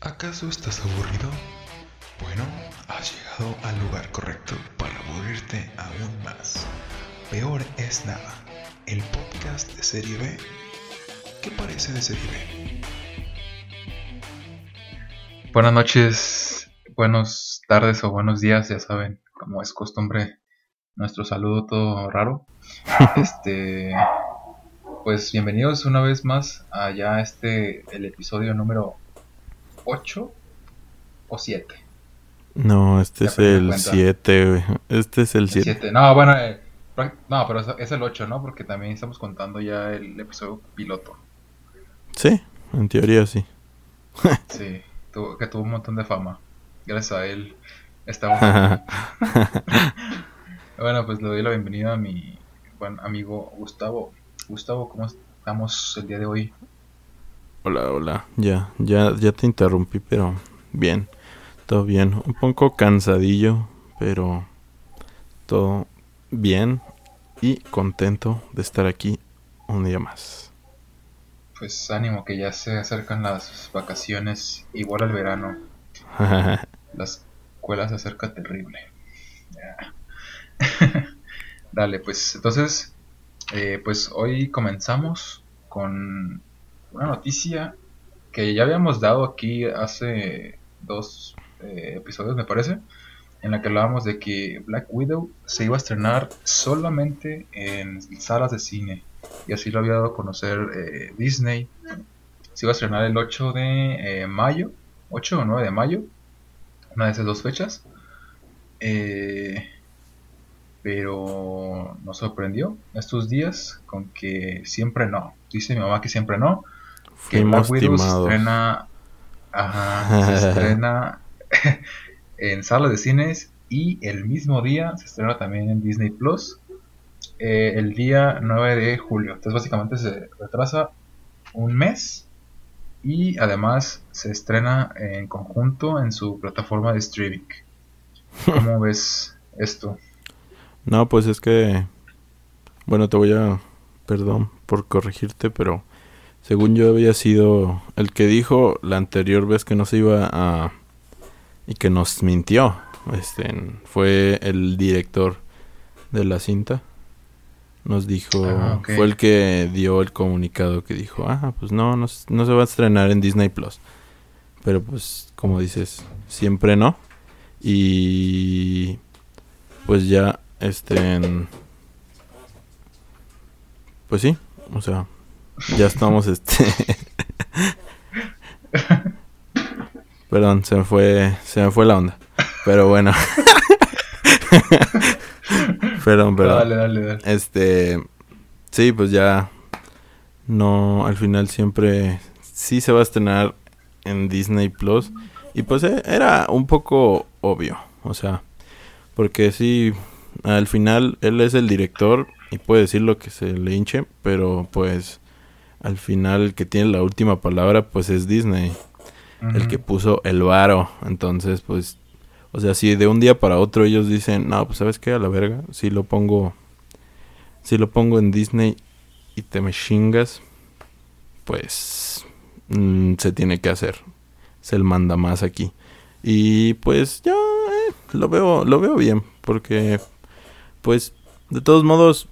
¿Acaso estás aburrido? Bueno, has llegado al lugar correcto para aburrirte aún más. Peor es nada, el podcast de Serie B. ¿Qué parece de Serie B? Buenas noches, buenas tardes o buenos días, ya saben, como es costumbre, nuestro saludo todo raro. Este, pues bienvenidos una vez más a ya este, el episodio número 8 o 7. No, este es el cuenta. 7, güey. Este es el El 7. 7. No, bueno, eh, no, pero es- el 8, ¿no? Porque también estamos contando ya el episodio piloto. Sí, en teoría sí. Sí, que tuvo un montón de fama. Gracias a él estamos Bueno, pues le doy la bienvenida a mi buen amigo Gustavo. Gustavo, ¿cómo estamos el día de hoy? Hola, hola. Ya, ya, ya te interrumpí, pero bien. Todo bien. Un poco cansadillo, pero todo bien y contento de estar aquí un día más. Pues ánimo que ya se acercan las vacaciones, igual al verano. La escuela se acerca terrible. Dale, pues entonces, eh, pues hoy comenzamos con una noticia que ya habíamos dado aquí hace dos eh, episodios, me parece, en la que hablábamos de que Black Widow se iba a estrenar solamente en salas de cine. Y así lo había dado a conocer eh, Disney. Se iba a estrenar el 8 de eh, mayo, 8 o 9 de mayo, una de esas dos fechas. Pero nos sorprendió estos días con que siempre no. Dice mi mamá que siempre no. Que Black Widow se estrena, ajá, se estrena en salas de cines y el mismo día se estrena también en Disney Plus eh, el día 9 de julio. Entonces básicamente se retrasa un mes y además se estrena en conjunto en su plataforma de streaming. ¿Cómo ves esto? No, pues es que. Bueno, te voy a. Perdón por corregirte, pero. Según yo había sido el que dijo la anterior vez que no se iba a. Y que nos mintió. Este. Fue el director de la cinta. Nos dijo. Ah. Fue el que dio el comunicado que dijo. Ah, pues no, no, no se va a estrenar en Disney Plus. Pero pues, como dices, siempre no. Y. Pues ya este pues sí o sea ya estamos este perdón se me fue se me fue la onda pero bueno perdón perdón Dale, dale, dale. este sí pues ya no al final siempre sí se va a estrenar en Disney Plus y pues eh, era un poco obvio o sea porque sí al final él es el director y puede decir lo que se le hinche, pero pues al final el que tiene la última palabra pues es Disney, el que puso el varo. Entonces pues, o sea, si de un día para otro ellos dicen, no, pues sabes qué, a la verga, si lo pongo, si lo pongo en Disney y te me chingas, pues mm, se tiene que hacer. Es el manda más aquí. Y pues ya eh, lo veo, lo veo bien, porque pues de todos modos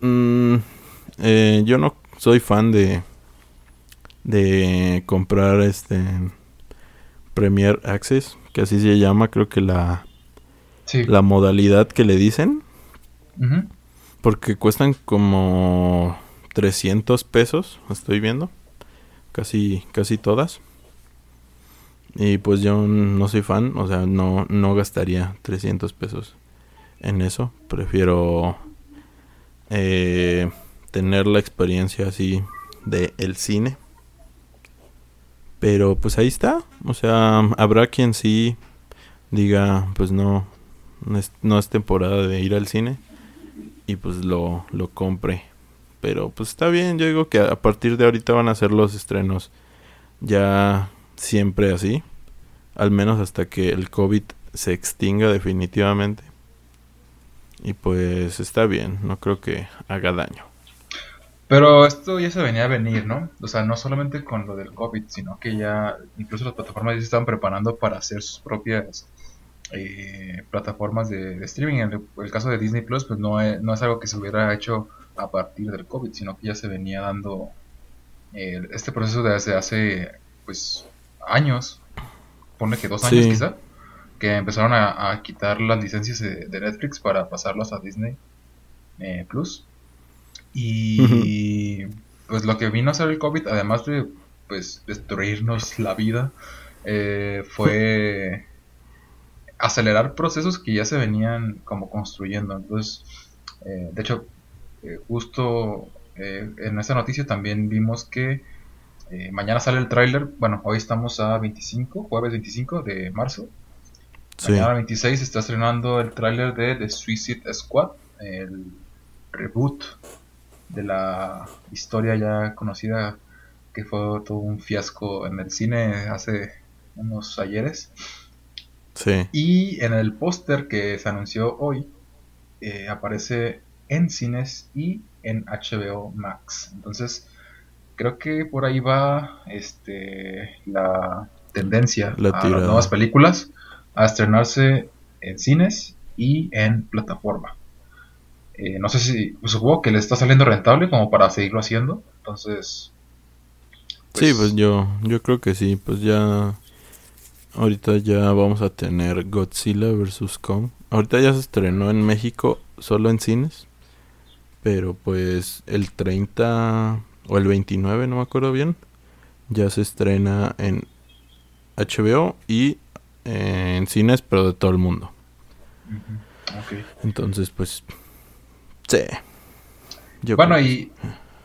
mm, eh, yo no soy fan de de comprar este Premier Access, que así se llama, creo que la Sí. la modalidad que le dicen, porque cuestan como 300 pesos, estoy viendo. Casi casi todas. Y pues yo no soy fan, o sea, no, no gastaría 300 pesos en eso. Prefiero eh, tener la experiencia así de el cine. Pero pues ahí está. O sea, habrá quien sí diga, pues no, no es, no es temporada de ir al cine. Y pues lo, lo compre. Pero pues está bien, yo digo que a partir de ahorita van a ser los estrenos ya siempre así. Al menos hasta que el COVID se extinga definitivamente. Y pues está bien, no creo que haga daño. Pero esto ya se venía a venir, ¿no? O sea, no solamente con lo del COVID, sino que ya incluso las plataformas ya se estaban preparando para hacer sus propias eh, plataformas de, streaming. En el, caso de Disney Plus, pues no es, no es algo que se hubiera hecho a partir del COVID, sino que ya se venía dando eh, este proceso desde hace, pues, años, pone que dos años quizá, que empezaron a, quitar las licencias de, Netflix para pasarlas a Disney eh, Plus. Y pues lo que vino a hacer el COVID, además de pues destruirnos la vida, eh, fue acelerar procesos que ya se venían como construyendo. Entonces, eh, de hecho, eh, justo en esta noticia también vimos que mañana sale el tráiler. Bueno, hoy estamos a 25, jueves 25 de marzo. Mañana 26 está estrenando el tráiler de The Suicide Squad, el reboot de la historia ya conocida que fue todo un fiasco en el cine hace unos ayeres. Sí. Y en el póster que se anunció hoy eh, aparece en cines y en HBO Max. Entonces, creo que por ahí va este la tendencia la a las nuevas películas a estrenarse en cines y en plataforma. Eh, no sé si, pues, supongo que le está saliendo rentable como para seguirlo haciendo. Entonces... sí, pues, pues yo, yo creo que sí. Pues ya... Ahorita ya vamos a tener Godzilla vs. Kong. Ahorita ya se estrenó en México solo en cines. Pero pues el 30 o el 29, no me acuerdo bien. Ya se estrena en HBO y en cines, pero de todo el mundo. Entonces, pues Sí. bueno, y...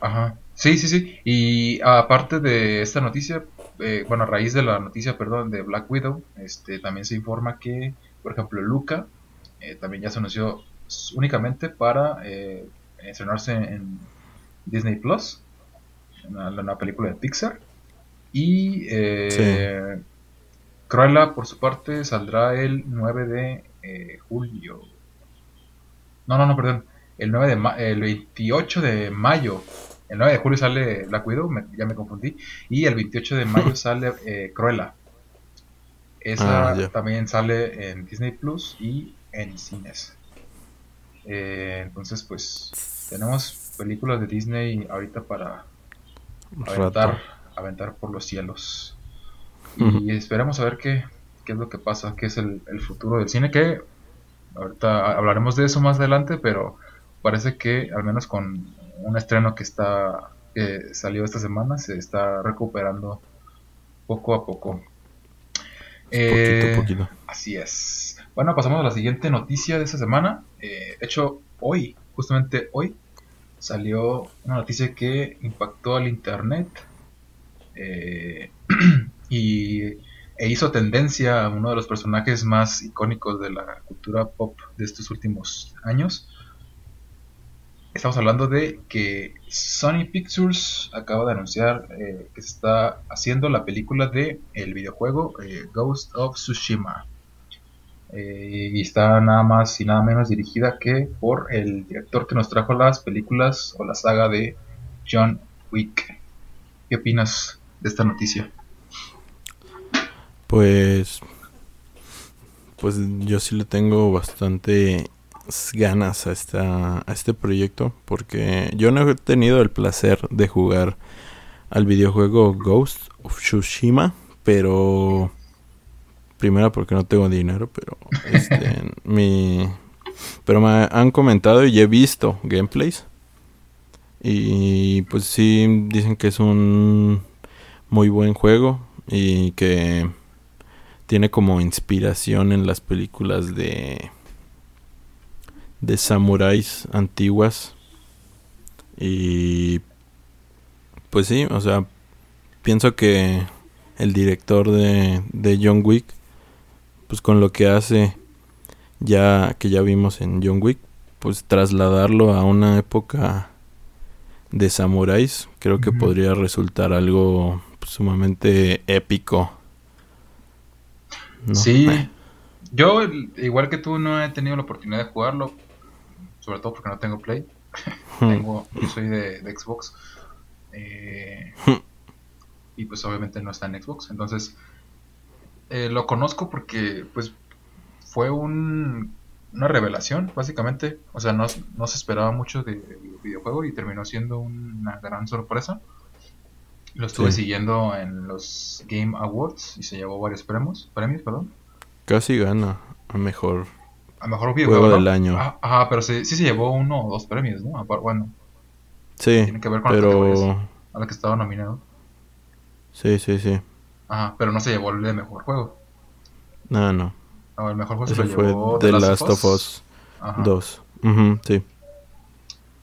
Ajá. Sí, sí, sí. Y aparte de esta noticia, eh, bueno, a raíz de la noticia, perdón, de Black Widow, este, también se informa que, por ejemplo, Luca eh, también ya se anunció únicamente para eh, estrenarse en Disney Plus, la nueva película de Pixar. Y eh, Cruella, por su parte, saldrá el 9 de julio. No, no, no, perdón el, 9 de el 28 de mayo. El 9 de julio sale Black Widow, ya me confundí. Y el 28 de mayo sale eh, Cruella. Esa ah, también sale en Disney Plus y en cines. Eh, entonces, pues, tenemos películas de Disney ahorita para aventar, aventar por los cielos. Y esperemos a ver qué, qué es lo que pasa, qué es el, el futuro del cine, que ahorita hablaremos de eso más adelante, pero parece que al menos con un estreno que está salió esta semana se está recuperando poco a poco. Eh, poquito, Así es. Bueno, pasamos a la siguiente noticia de esta semana. Eh, hecho, hoy, justamente hoy, salió una noticia que impactó al internet eh, y, e hizo tendencia a uno de los personajes más icónicos de la cultura pop de estos últimos años. Estamos hablando de que Sony Pictures acaba de anunciar eh, que se está haciendo la película de el videojuego eh, Ghost of Tsushima. Eh, y está nada más y nada menos dirigida que por el director que nos trajo las películas o la saga de John Wick. ¿Qué opinas de esta noticia? Pues pues yo sí le tengo bastante ganas a, esta, a este proyecto porque yo no he tenido el placer de jugar al videojuego Ghost of Tsushima, pero primero porque no tengo dinero, pero este, mi pero me han comentado y he visto gameplays. Y pues sí dicen que es un muy buen juego y que tiene como inspiración en las películas de de samuráis antiguas. Y pues sí, o sea, pienso que el director de, de John Wick, pues con lo que hace ya que ya vimos en John Wick, pues trasladarlo a una época de samuráis, creo que podría resultar algo sumamente épico. Sí, yo igual que tú no he tenido la oportunidad de jugarlo, sobre todo porque no tengo Play. Hmm. Tengo, yo soy de, de Xbox. Eh, y pues obviamente no está en Xbox. Entonces, eh, lo conozco porque pues fue un, una revelación, básicamente. O sea, no, no se esperaba mucho de- del videojuego y terminó siendo una gran sorpresa. Lo estuve Sí. siguiendo en los Game Awards y se llevó varios premios, premios, perdón. Casi gana a mejor. A mejor videojuego Juego ¿no? del año. Ah, Ajá, pero sí, sí se llevó uno o dos premios, ¿no? Apar- Bueno, Sí, tiene que ver con pero. a las que estaba nominado. Sí, sí, sí. Ajá, pero no se llevó el de mejor juego. No, no. No, el mejor juego se Ese fue llevó The Last of Us Ajá. 2. Ujú, sí.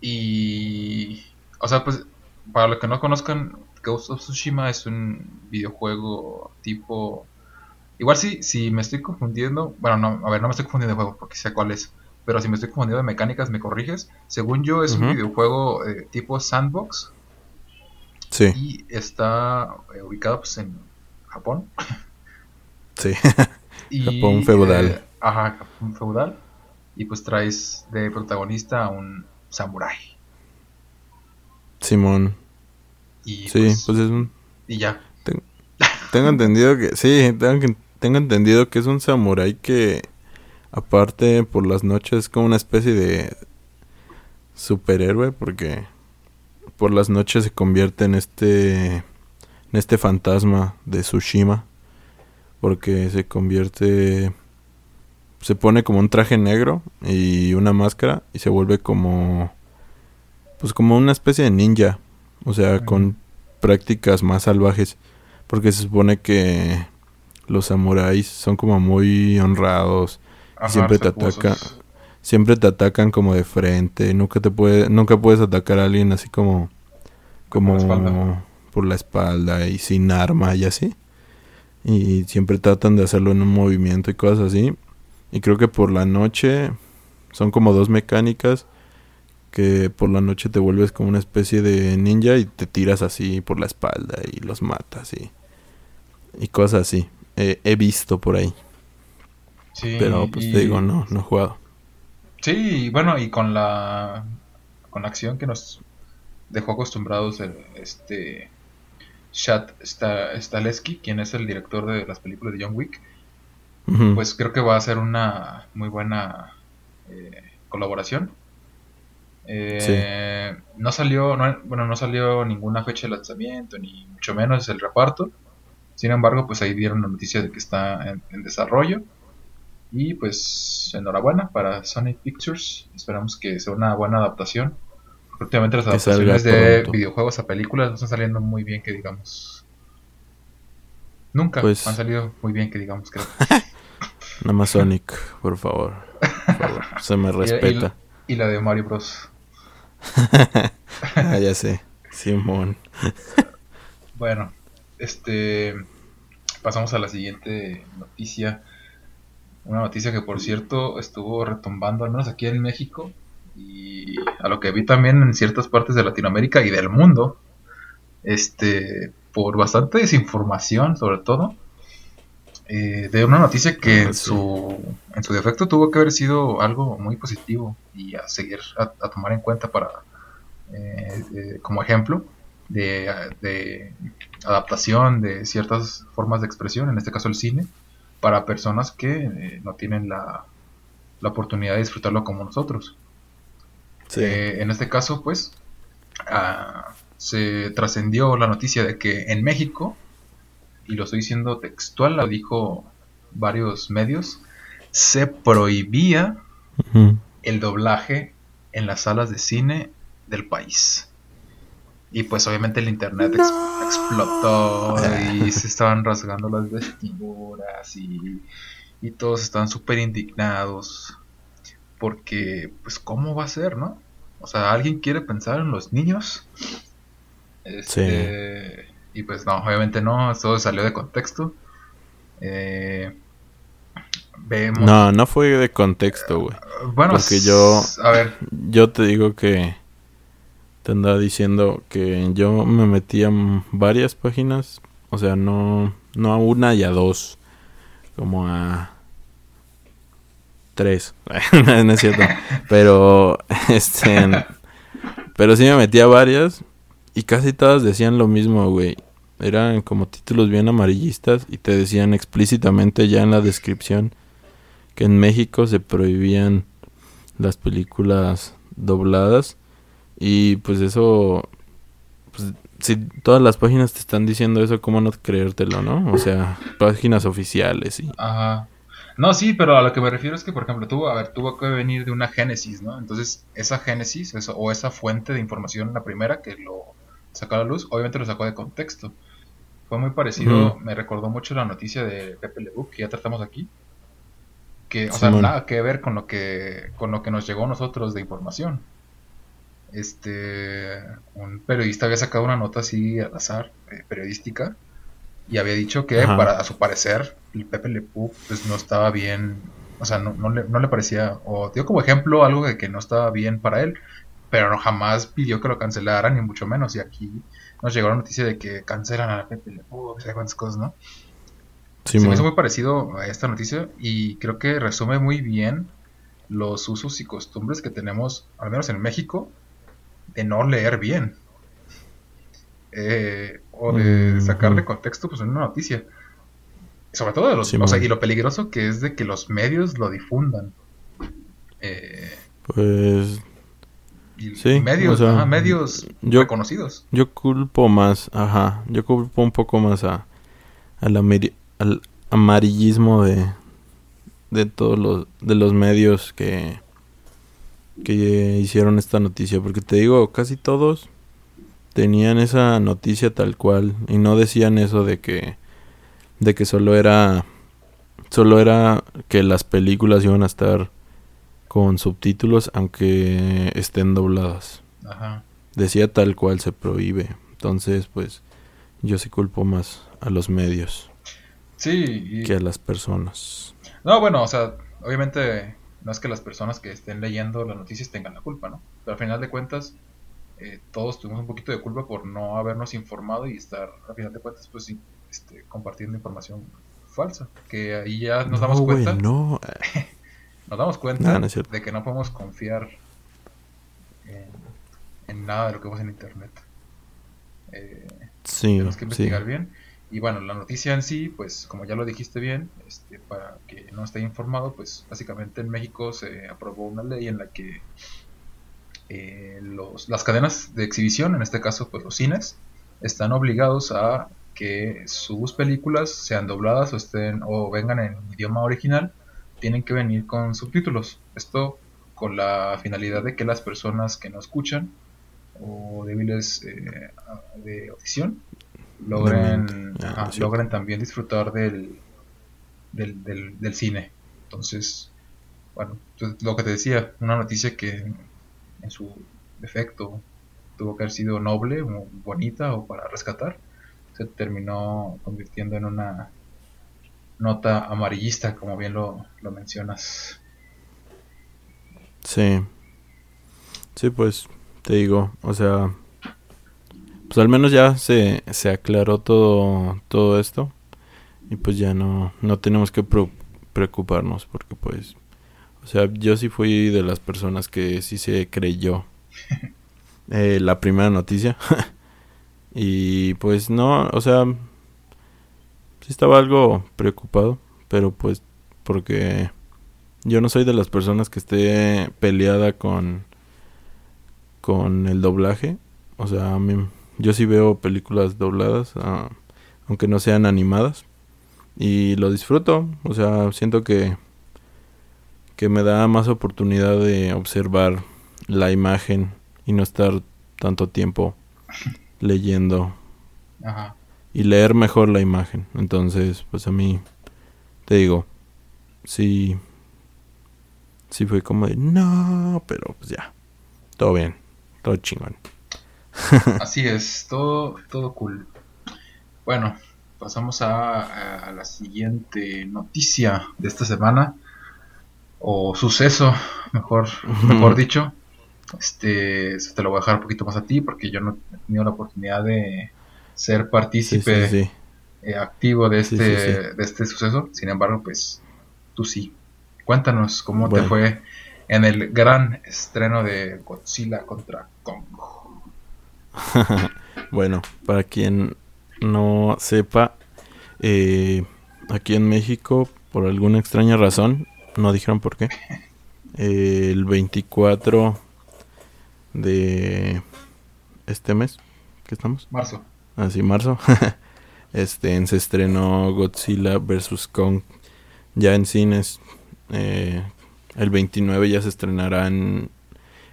Y. O sea, pues, para los que no conozcan, Ghost of Tsushima es un videojuego tipo. Igual sí, si me estoy confundiendo. Bueno, no, a ver, no me estoy confundiendo de juego porque sé cuál es. Pero si me estoy confundiendo de mecánicas, me corriges. Según yo, es un videojuego eh, tipo sandbox. Sí, Y está eh, ubicado pues, en Japón. sí. Y, Japón feudal. eh, ajá, Japón feudal. Y pues traes de protagonista a un samurái. Simón. Y Sí, pues, pues es un. y ya. Tengo entendido que. Sí, tengo, tengo entendido que es un samurái que. Aparte, por las noches es como una especie de. Superhéroe, porque. Por las noches se convierte en este. En este fantasma de Tsushima. Porque se convierte. Se pone como un traje negro y una máscara. Y se vuelve como. Pues como una especie de ninja. O sea, con prácticas más salvajes. Porque se supone que los samuráis son como muy honrados. Ajá, siempre te respetuosos. ataca. Siempre te atacan como de frente. Nunca te puede, nunca puedes atacar a alguien así como. Como la por la espalda y sin arma y así. Y siempre tratan de hacerlo en un movimiento y cosas así. Y creo que por la noche son como dos mecánicas que por la noche te vuelves como una especie de ninja y te tiras así por la espalda y los matas y, y cosas así. Eh, he visto por ahí, Sí, pero pues y- te digo, no, no he jugado. Sí, bueno, y con la con la acción que nos dejó acostumbrados el, este Chad Sta- Stahelski, quien es el director de las películas de John Wick, pues creo que va a ser una muy buena eh, colaboración. Eh, No salió, no- bueno, no salió ninguna fecha de lanzamiento, ni mucho menos el reparto. Sin embargo, pues ahí dieron la noticia de que está en, en desarrollo. Y pues enhorabuena para Sonic Pictures. Esperamos que sea una buena adaptación. Últimamente las adaptaciones de pronto. videojuegos a películas no están saliendo muy bien, que digamos. Nunca Pues- han salido muy bien, que digamos, creo. Nada más Sonic, por favor. Por favor, se me Y- y- respeta. Y la de Mario Bros. Ah, ya sé. Simón. Bueno, este pasamos a la siguiente noticia. Una noticia que por cierto estuvo retumbando, al menos aquí en México, y a lo que vi también en ciertas partes de Latinoamérica y del mundo, este, por bastante desinformación sobre todo, eh, de una noticia que Ah, en, sí. su, en su defecto tuvo que haber sido algo muy positivo y a seguir, a, a tomar en cuenta para, eh, eh, como ejemplo de, de adaptación de ciertas formas de expresión, en este caso el cine, para personas que eh, no tienen la, la oportunidad de disfrutarlo como nosotros. Sí. Eh, en este caso, pues, ah, se trascendió la noticia de que en México, y lo estoy diciendo textual, lo dijo varios medios, se prohibía el doblaje en las salas de cine del país. Y pues obviamente el internet ex- explotó y se estaban rasgando las vestiduras y, y todos estaban súper indignados porque pues cómo va a ser, ¿no? O sea, alguien quiere pensar en los niños. Este, Y pues no, obviamente no, todo salió de contexto. Eh, vemos... No, no fue de contexto, güey. Bueno, porque yo- A ver, Yo te digo que te andaba diciendo que yo me metí a m- varias páginas, o sea, no, no a una y a dos, como a tres, no es cierto, pero este, Pero sí me metí a varias y casi todas decían lo mismo, güey. Eran como títulos bien amarillistas y te decían explícitamente ya en la descripción que en México se prohibían las películas dobladas y pues eso pues, si todas las páginas te están diciendo eso, ¿cómo no creértelo, no? O sea, páginas oficiales y... Ajá. No, sí, pero a lo que me refiero es que, por ejemplo, tuvo, a ver, tuvo que venir de una génesis, ¿no? Entonces, esa génesis eso, o esa fuente de información, la primera que lo sacó a la luz, obviamente lo sacó de contexto. Fue muy parecido, me recordó mucho la noticia de Pepe Lebuc, que ya tratamos aquí. Que, o sea, nada que ver con lo que, con lo que nos llegó a nosotros de información. Este, un periodista había sacado una nota así al azar, eh, periodística, y había dicho que, para, a su parecer, el Pepe Le pues no estaba bien, o sea, no, no, le, no le parecía, o dio como ejemplo algo de que no estaba bien para él, pero no jamás pidió que lo cancelaran, ni mucho menos, y aquí nos llegó la noticia de que cancelan a Pepe Le Pew, sé cuántas cosas, ¿no? Se me hizo muy parecido a esta noticia y creo que resume muy bien los usos y costumbres que tenemos, al menos en México, de no leer bien. Eh, o de sacar de contexto pues una noticia. Sobre todo de los... o sea, y lo peligroso que es de que los medios lo difundan. Eh, pues... sí, medios, medios reconocidos. Yo culpo más, ajá, yo culpo un poco más a, al, al amarillismo de, de todos los, de los medios que, que hicieron esta noticia, porque te digo, casi todos tenían esa noticia tal cual y no decían eso de que de que solo era solo era que las películas iban a estar con subtítulos aunque estén dobladas. Decía tal cual se prohíbe. Entonces, pues yo sí culpo más a los medios. Sí, que a las personas. No, bueno, o sea, obviamente no es que las personas que estén leyendo las noticias tengan la culpa, ¿no? Pero al final de cuentas, eh, todos tuvimos un poquito de culpa por no habernos informado y estar, al final de cuentas, pues este, compartiendo información falsa. Que ahí ya nos damos cuenta. no. nos damos cuenta de que no podemos confiar en, nada de lo que vemos en internet. Eh, sí, tenemos que investigar bien. Y bueno, la noticia en sí, pues como ya lo dijiste bien, este, para que no esté informado, pues básicamente en México se aprobó una ley en la que eh, los, las cadenas de exhibición, en este caso pues los cines, están obligados a que sus películas sean dobladas o estén o vengan en idioma original, tienen que venir con subtítulos. Esto con la finalidad de que las personas que no escuchan o débiles eh, de audición logren, ah, logren también disfrutar del, del, del, cine. Entonces, bueno, pues, lo que te decía, una noticia que en su defecto tuvo que haber sido noble o bonita o para rescatar, se terminó convirtiendo en una nota amarillista, como bien lo, lo mencionas. Sí. Sí, pues te digo, o sea, pues al menos ya se, se aclaró todo, todo esto. Y pues ya no, no tenemos que preocuparnos porque pues... O sea, yo sí fui de las personas que sí se creyó eh, la primera noticia. y pues no, o sea, sí estaba algo preocupado, pero pues porque yo no soy de las personas que esté peleada con con el doblaje. O sea, a mí yo sí veo películas dobladas, ah, aunque no sean animadas. Y lo disfruto. O sea, siento que, que me da más oportunidad de observar la imagen y no estar tanto tiempo leyendo. Y leer mejor la imagen. Entonces, pues a mí, te digo, sí, sí fue como de, no, pero pues ya, todo bien, todo chingón. Así es, todo, todo cool. Bueno, pasamos a, la siguiente noticia de esta semana. O suceso, mejor, mejor dicho. Este, te lo voy a dejar un poquito más a ti porque yo no he tenido la oportunidad de ser partícipe eh, activo de este, de este suceso. Sin embargo, pues tú sí. Cuéntanos cómo te fue en el gran estreno de Godzilla contra Kong. bueno, para quien no sepa, eh, aquí en México, por alguna extraña razón, no dijeron por qué, eh, el 24 de este mes, ¿qué estamos? Marzo. Así, marzo. este, se estrenó Godzilla vs. Kong ya en cines. Eh, el 29 ya se estrenará en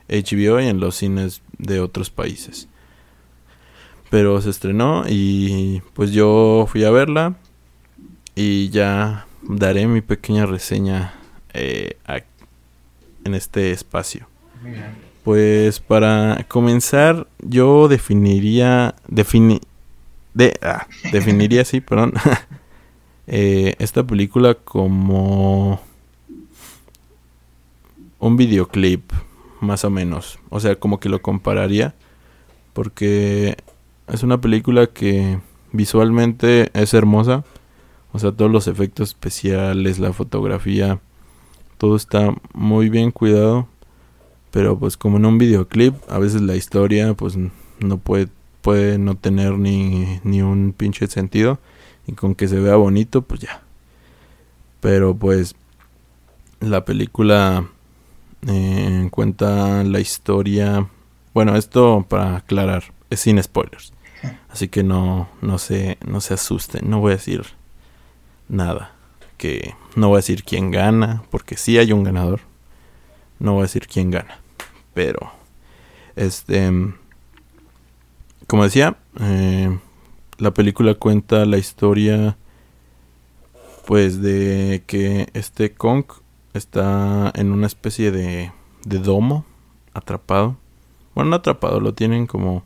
HBO y en los cines de otros países. Pero se estrenó y pues yo fui a verla y ya daré mi pequeña reseña eh, en este espacio. Pues para comenzar yo definiría defini, de, ah, definiría sí, perdón, eh, esta película como un videoclip, más o menos. O sea, como que lo compararía, porque es una película que visualmente es hermosa. O sea, todos los efectos especiales, la fotografía, todo está muy bien cuidado. Pero pues como en un videoclip, a veces la historia pues no puede, puede no tener ni, ni un pinche sentido. Y con que se vea bonito, pues ya. Pero pues la película eh, cuenta la historia. Bueno, esto para aclarar, es sin spoilers. Así que no, no se, no se asusten. No voy a decir nada. Que no voy a decir quién gana, porque sí hay un ganador. No voy a decir quién gana. Pero, este, como decía, eh, la película cuenta la historia, pues, de que este Kong está en una especie de, de domo, atrapado. Bueno, no atrapado, lo tienen como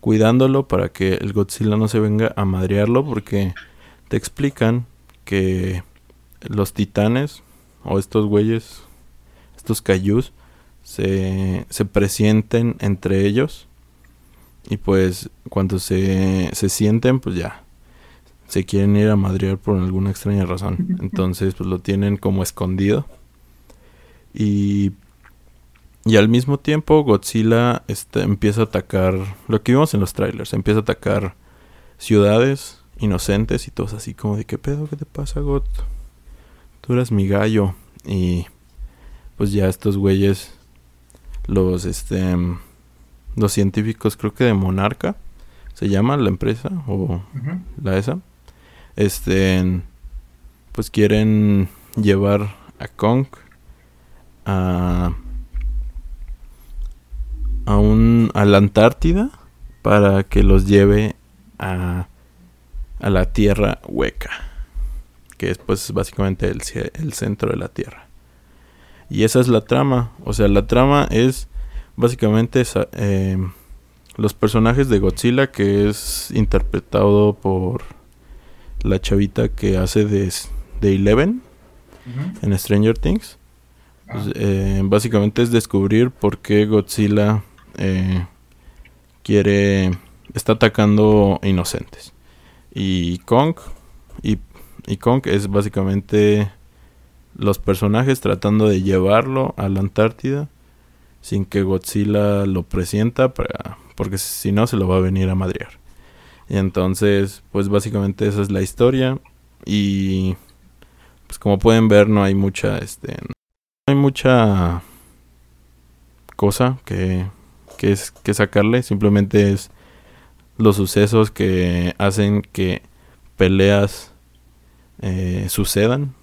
cuidándolo para que el Godzilla no se venga a madrearlo porque te explican que los titanes o estos güeyes, estos cayús, se, se presienten entre ellos y pues cuando se, se sienten pues ya se quieren ir a madrear por alguna extraña razón. Entonces, pues lo tienen como escondido. Y, y al mismo tiempo, Godzilla este, empieza a atacar lo que vimos en los trailers: empieza a atacar ciudades inocentes y todos así como de: ¿Qué pedo? ¿Qué te pasa, God? Tú eras mi gallo. Y pues ya estos güeyes, los, este, los científicos, creo que de Monarca, se llama la empresa o la ESA este pues quieren llevar a Kong a a un a la Antártida para que los lleve a a la Tierra hueca que es pues básicamente el, el centro de la Tierra y esa es la trama o sea la trama es básicamente eh, los personajes de Godzilla que es interpretado por la chavita que hace de, de Eleven en Stranger Things. Pues, ah. eh, básicamente es descubrir por qué Godzilla eh, quiere está atacando inocentes y Kong y, Kong es básicamente los personajes tratando de llevarlo a la Antártida sin que Godzilla lo presienta para porque si no se lo va a venir a madrear y entonces, pues básicamente esa es la historia. Y pues como pueden ver, no hay mucha, este, no hay mucha cosa que, que, es, que sacarle. Simplemente es los sucesos que hacen que peleas eh, sucedan.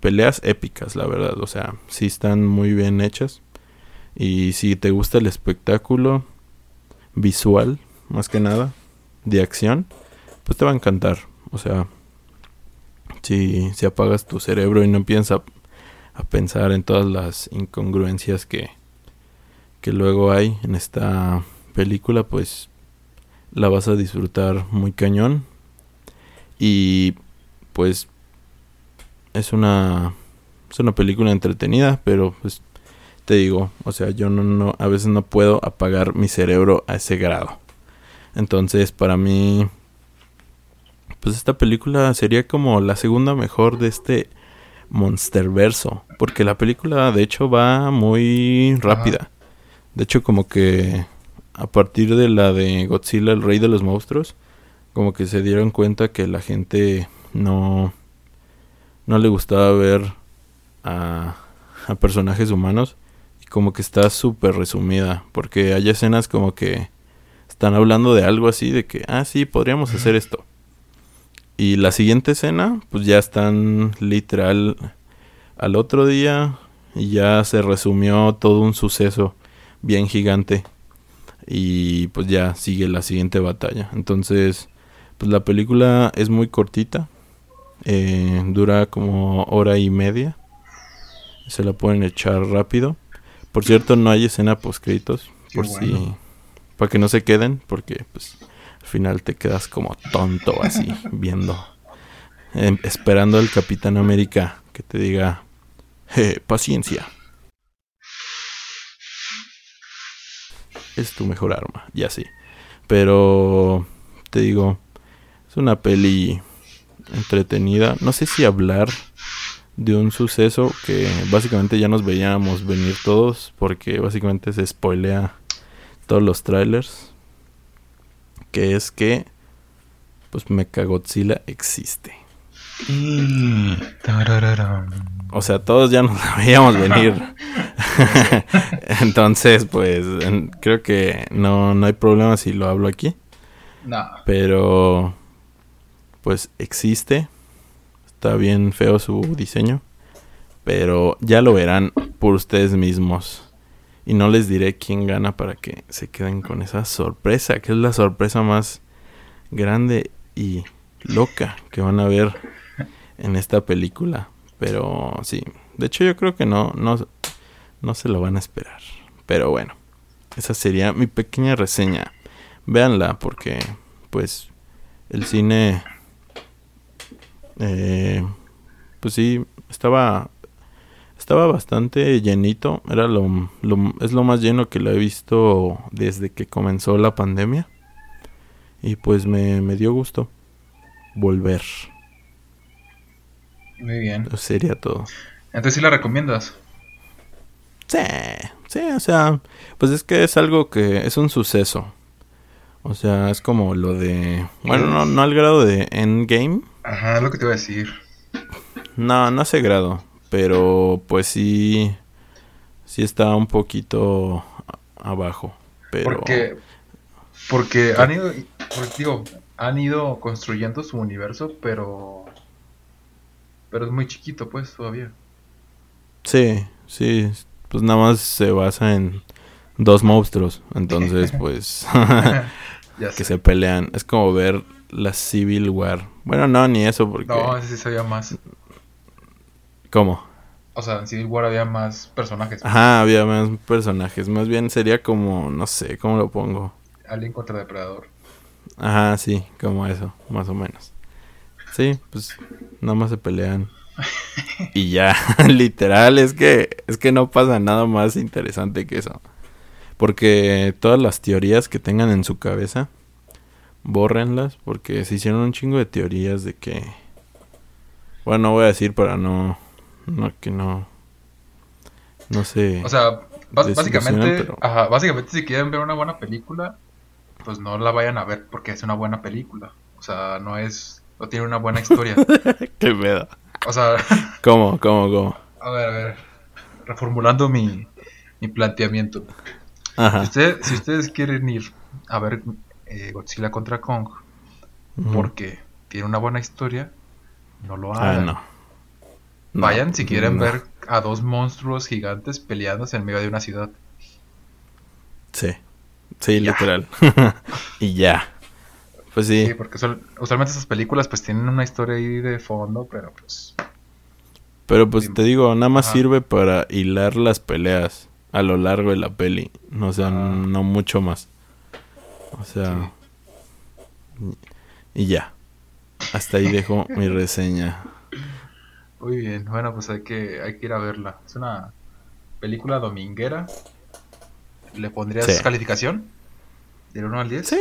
Peleas épicas, la verdad. O sea, sí están muy bien hechas. Y si te gusta el espectáculo visual, más que nada, de acción, pues te va a encantar. O sea, si, si apagas tu cerebro y no empiezas a, pensar en todas las incongruencias que, que luego hay en esta película, pues la vas a disfrutar muy cañón. Y pues es una es una película entretenida, pero pues te digo, o sea, yo no, no a veces no puedo apagar mi cerebro a ese grado. Entonces, para mí, pues esta película sería como la segunda mejor de este Monsterverso. Porque la película, de hecho, va muy rápida. De hecho, como que a partir de la de Godzilla, el rey de los monstruos, como que se dieron cuenta que la gente no, no le gustaba ver a, a personajes humanos y como que está súper resumida, porque hay escenas como que están hablando de algo así, de que, ah, sí, podríamos hacer esto. Y la siguiente escena, pues ya están literal al otro día y ya se resumió todo un suceso bien gigante. Y pues ya sigue la siguiente batalla. Entonces, pues la película es muy cortita. Eh, dura como hora y media. Se la pueden echar rápido. Por cierto, no hay escena post créditos. Por si. Para que no se queden. Porque pues al final te quedas como tonto así. viendo. em, esperando al Capitán América que te diga. "Eh, paciencia. Es tu mejor arma. Y así. Pero. Te digo. Es una peli entretenida. No sé si hablar de un suceso que básicamente ya nos veíamos venir todos porque básicamente se spoilea todos los trailers. Que es que pues Mechagodzilla existe. Y... O sea, todos ya nos la veíamos venir. Entonces, pues creo que no, no hay problema si lo hablo aquí. No. Pero pues existe. Está bien feo su diseño. Pero ya lo verán por ustedes mismos. Y no les diré quién gana para que se queden con esa sorpresa. Que es la sorpresa más grande y loca que van a ver en esta película. Pero sí. De hecho yo creo que no, no, no se lo van a esperar. Pero bueno. Esa sería mi pequeña reseña. Véanla porque pues el cine eh, pues sí estaba estaba bastante llenito era lo, lo- es lo más lleno que lo he visto desde que comenzó la pandemia y pues me, me dio gusto volver Muy bien. Eso sería todo Entonces sí la recomiendas. Sí sí o sea pues es que es algo que es un suceso o sea es como lo de bueno no, no al grado de Endgame Ajá, es lo que te iba a decir. No, no hace grado. Pero pues sí. Sí está un poquito abajo. Pero. Porque, porque han ido, porque digo, han ido construyendo su universo, pero, pero es muy chiquito, pues, todavía. Sí, sí. Pues nada más se basa en dos monstruos. Entonces, pues. que se pelean. Es como ver la Civil War. Bueno, no, ni eso, porque. No, ese sí sabía más. ¿Cómo? O sea, en Civil War había más personajes. Ajá, había más personajes. Más bien sería como. No sé, ¿cómo lo pongo? Alien contra Depredador. Ajá, sí, como eso, más o menos. Sí, pues nada más se pelean. Y ya, literal, es que es que no pasa nada más interesante que eso. Porque todas las teorías que tengan en su cabeza, bórrenlas, porque se hicieron un chingo de teorías de que bueno, no voy a decir para no no que no no sé. O sea, básicamente, pero- ajá, básicamente si quieren ver una buena película, pues no la vayan a ver porque es una buena película. O sea, no es, no tiene una buena historia. qué pedo. O sea, ¿Cómo, cómo, cómo? a ver, a ver, reformulando mi, mi planteamiento. Si, Ajá. usted- si ustedes quieren ir a ver eh, Godzilla contra Kong porque tiene una buena historia, no lo Ah, hagan. no. No, Vayan si quieren no. ver a dos monstruos gigantes peleándose en medio de una ciudad. Sí, sí, Ya. literal. y ya. Pues sí, Sí, porque usual- usualmente esas películas pues tienen una historia ahí de fondo, pero pues... pero pues te digo, nada más Ajá. sirve para hilar las peleas a lo largo de la peli. No, o sea, Ah. no mucho más. O sea, y ya. Hasta ahí dejo mi reseña. Muy bien, bueno pues hay que, hay que ir a verla. Es una película dominguera. ¿Le pondrías Sí. calificación? ¿Del 1 al 10? Sí.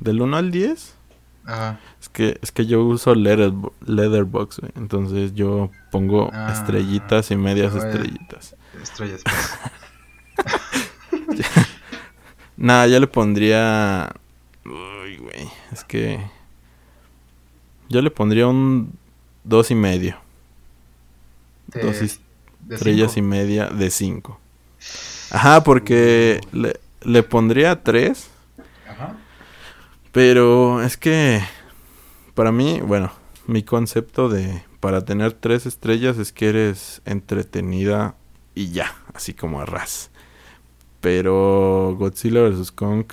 Del 1 al 10. Ajá. Es que, es que yo uso letter, Letterboxd, güey. Entonces yo pongo Ah, estrellitas y medias estrellitas. Estrellas. Nada, yo le pondría. Uy, güey. Es que. Yo le pondría un dos y medio. De- Dos estrellas cinco. y media de cinco. Ajá, porque le, le pondría tres. Ajá. Pero es que. Para mí, bueno, mi concepto de. Para tener tres estrellas es que eres entretenida y ya. Así como a ras. Pero Godzilla vs. Kong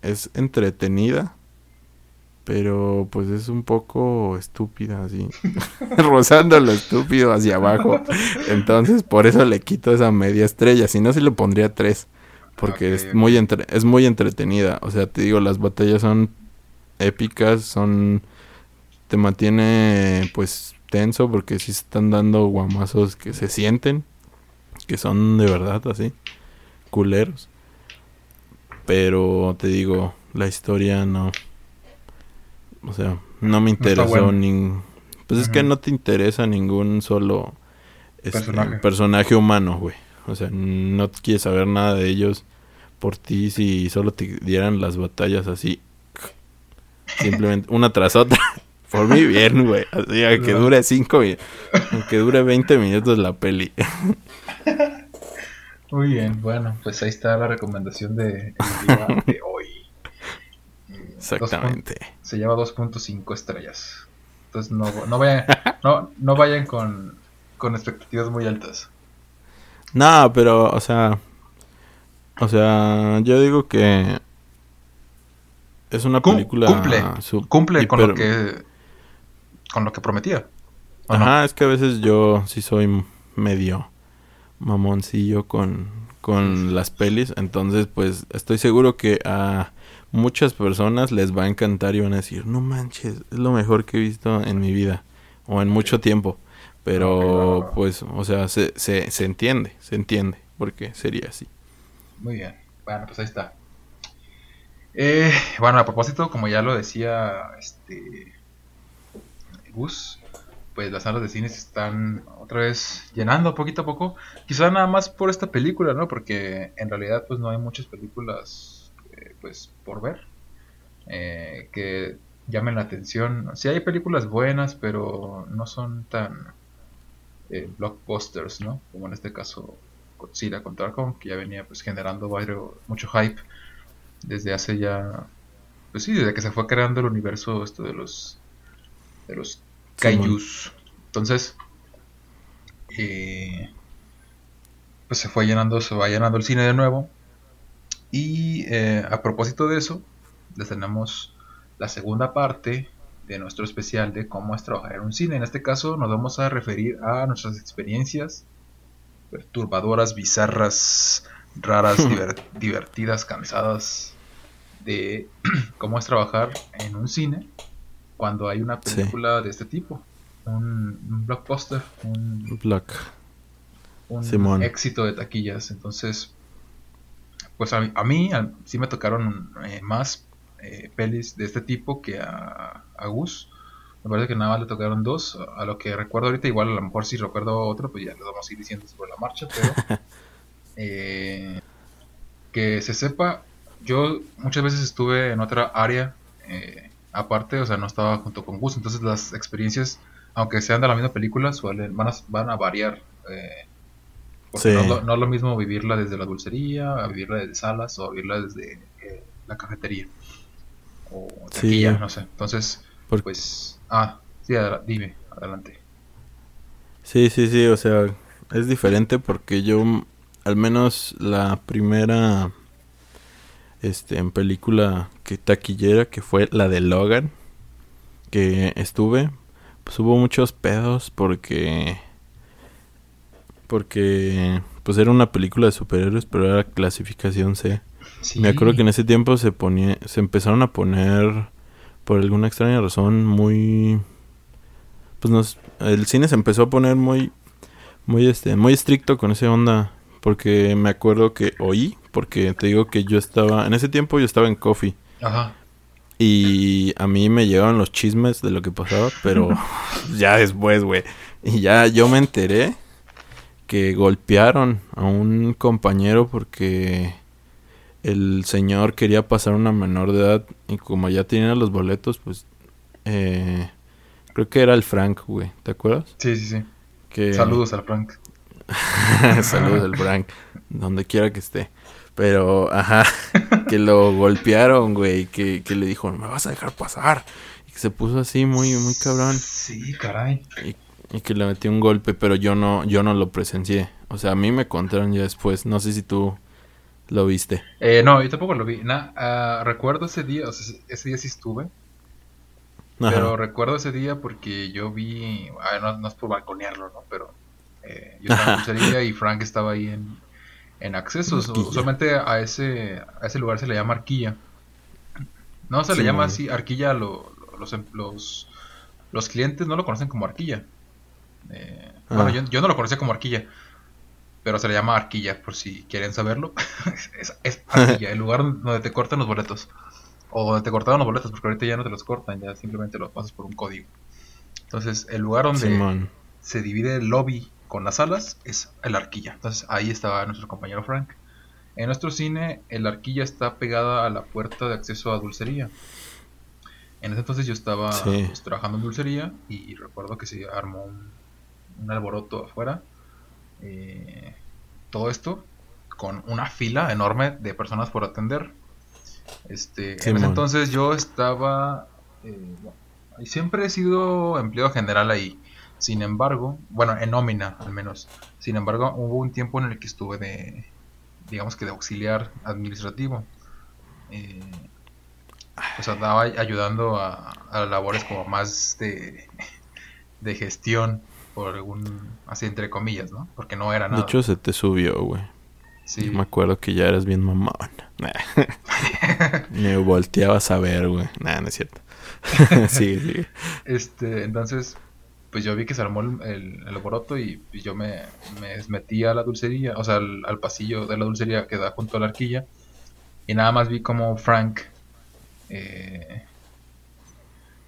es entretenida. Pero pues es un poco estúpida así. Rozando lo estúpido hacia abajo. Entonces por eso le quito esa media estrella. Si no, sí le pondría tres. Porque es, muy entre- es muy entretenida. O sea, te digo, las batallas son épicas. Son... Te mantiene pues tenso porque sí se están dando guamazos que se sienten. Que son de verdad así. Culeros. Pero te digo, la historia no. O sea, no me interesó bueno. nin- Pues es que no te interesa ningún solo este, Personaje. personaje humano, güey. O sea, no quieres saber nada de ellos por ti si solo te dieran las batallas así. Simplemente una tras otra. Por mí bien, güey. Así a que No. dure cinco mi- Aunque dure 20 minutos la peli. Muy bien, bueno, pues ahí está la recomendación de, hoy. Eh, dos Exactamente. se lleva 2.5 estrellas. Entonces no, no vayan, no, no vayan con, con expectativas muy altas. No, pero, o sea. O sea, yo digo que. Es una Cum- película. cumple, Cumple con lo que con lo que prometía. Ajá, es que a veces yo sí soy medio mamoncillo con, con las pelis. Entonces, pues estoy seguro que a muchas personas les va a encantar y van a decir, no manches, es lo mejor que he visto en mi vida o en mucho tiempo. Pero, Ok, va, va, va. pues, o sea, se, se, se entiende, se entiende, porque sería así. Muy bien. Bueno, pues ahí está. Eh, bueno, a propósito, como ya lo decía este Gus, pues las salas de cine se están otra vez llenando poquito a poco. Quizá nada más por esta película, ¿no? Porque en realidad pues no hay muchas películas eh, pues por ver eh, que llamen la atención. Sí hay películas buenas, pero no son tan eh, blockbusters, ¿no? Como en este caso Godzilla contra Kong, que ya venía pues generando mucho hype desde hace ya, pues sí, desde que se fue creando el universo esto de los de los kaijus. Entonces, eh, pues se fue llenando, se va llenando el cine de nuevo. Y eh, a propósito de eso, les tenemos la segunda parte de nuestro especial de cómo es trabajar en un cine. En este caso nos vamos a referir a nuestras experiencias perturbadoras, bizarras, raras, diver- divertidas, cansadas de cómo es trabajar en un cine cuando hay una Sí. película de este tipo. Un, un blockbuster, un, Black. un Simón. éxito de taquillas. Entonces, pues a, mí- a mí sí me tocaron eh, más eh, pelis de este tipo que a, a Gus. Me parece que nada más le tocaron dos. A lo que recuerdo ahorita, igual a lo mejor si recuerdo otro, pues ya lo vamos a ir diciendo sobre la marcha. Pero eh, que se sepa, yo muchas veces estuve en otra área eh, aparte, o sea, no estaba junto con Gus. Entonces las experiencias, aunque sean de la misma película, suelen, van, a, van a variar. eh, porque Sí. no, es lo, no es lo mismo vivirla desde la dulcería, a vivirla desde salas o a vivirla desde eh, la cafetería. O Sí. taquilla, no sé. Entonces, pues... Ah, sí, adela- dime, adelante. Sí, sí, sí, o sea, es diferente porque yo, al menos la primera, este, en película que taquillera, que fue la de Logan, que estuve, pues hubo muchos pedos porque, porque, pues era una película de superhéroes, pero era clasificación C. Sí. Me acuerdo que en ese tiempo se ponía, se empezaron a poner, por alguna extraña razón, muy, pues nos, el cine se empezó a poner muy, muy este, muy estricto con esa onda, porque me acuerdo que oí, porque te digo que yo estaba, en ese tiempo yo estaba en Coffee Ajá. y a mí me llegaban los chismes de lo que pasaba, pero ya después, güey, y ya yo me enteré que golpearon a un compañero porque el señor quería pasar una menor de edad y como ya tenía los boletos, pues eh, creo que era el Frank, güey, ¿te acuerdas? Sí, sí, sí. Que... Saludos al Frank. Saludos al Frank, donde quiera que esté. Pero, ajá, que lo golpearon, güey, que, que le dijo, me vas a dejar pasar. Y que se puso así muy, muy cabrón. Sí, caray. Y, y que le metió un golpe, pero yo no, yo no lo presencié. O sea, a mí me contaron ya después. No sé si tú lo viste. Eh, no, yo tampoco lo vi. Na- ah, recuerdo ese día, o sea, ese día sí estuve. Ajá. Pero recuerdo ese día porque yo vi, ah, no, no es por balconearlo, ¿no? Pero eh, yo estaba en y Frank estaba ahí en, en accesos. Arquilla. Usualmente a ese, a ese lugar se le llama arquilla. No, se le llama así arquilla, lo- lo- los, em- los, los clientes no lo conocen como arquilla. Eh, Bueno, Ah. yo, yo no lo conocía como arquilla, pero se le llama arquilla, por si quieren saberlo. es, es arquilla, el lugar donde te cortan los boletos. O donde te cortaron los boletos, porque ahorita ya no te los cortan, ya simplemente los pasas por un código. Entonces, el lugar donde se divide el lobby con las salas es el arquilla. Entonces, ahí estaba nuestro compañero Frank. En nuestro cine, el arquilla está pegada a la puerta de acceso a dulcería. En ese entonces yo estaba Sí. pues, trabajando en dulcería y recuerdo que se armó un, un alboroto afuera. Eh, todo esto con una fila enorme de personas por atender. Este, en ese entonces yo estaba... eh, bueno, siempre he sido empleado general ahí. Sin embargo, bueno, en nómina al menos. Sin embargo, hubo un tiempo en el que estuve de, digamos que de auxiliar administrativo. Eh, o sea, andaba ayudando a, a labores como más de, de gestión, por algún, así entre comillas, ¿no? Porque no era De nada. hecho, se te subió, güey. sí. Yo me acuerdo que ya eras bien mamón. Nah. Me volteabas a ver, güey. Nah, no es cierto. sigue, sigue. Este, entonces, pues yo vi que se armó el, el, el alboroto y yo me, me metí a la dulcería, o sea, al, al pasillo de la dulcería que da junto a la arquilla. Y nada más vi como Frank, eh,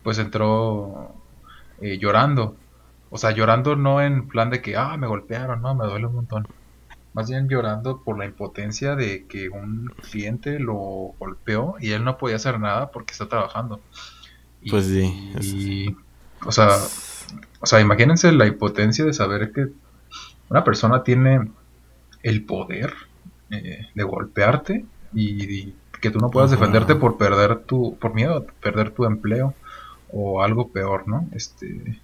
pues entró eh, llorando. O sea, llorando no en plan de que, ah, me golpearon, no, me duele un montón. Más bien llorando por la impotencia de que un cliente lo golpeó y él no podía hacer nada porque está trabajando. Y- Pues sí, eso y, o sea, o sea, imagínense la impotencia de saber que una persona tiene el poder eh, de golpearte y, y que tú no puedas defenderte por perder tu, por miedo a perder tu empleo o algo peor, ¿no? Este,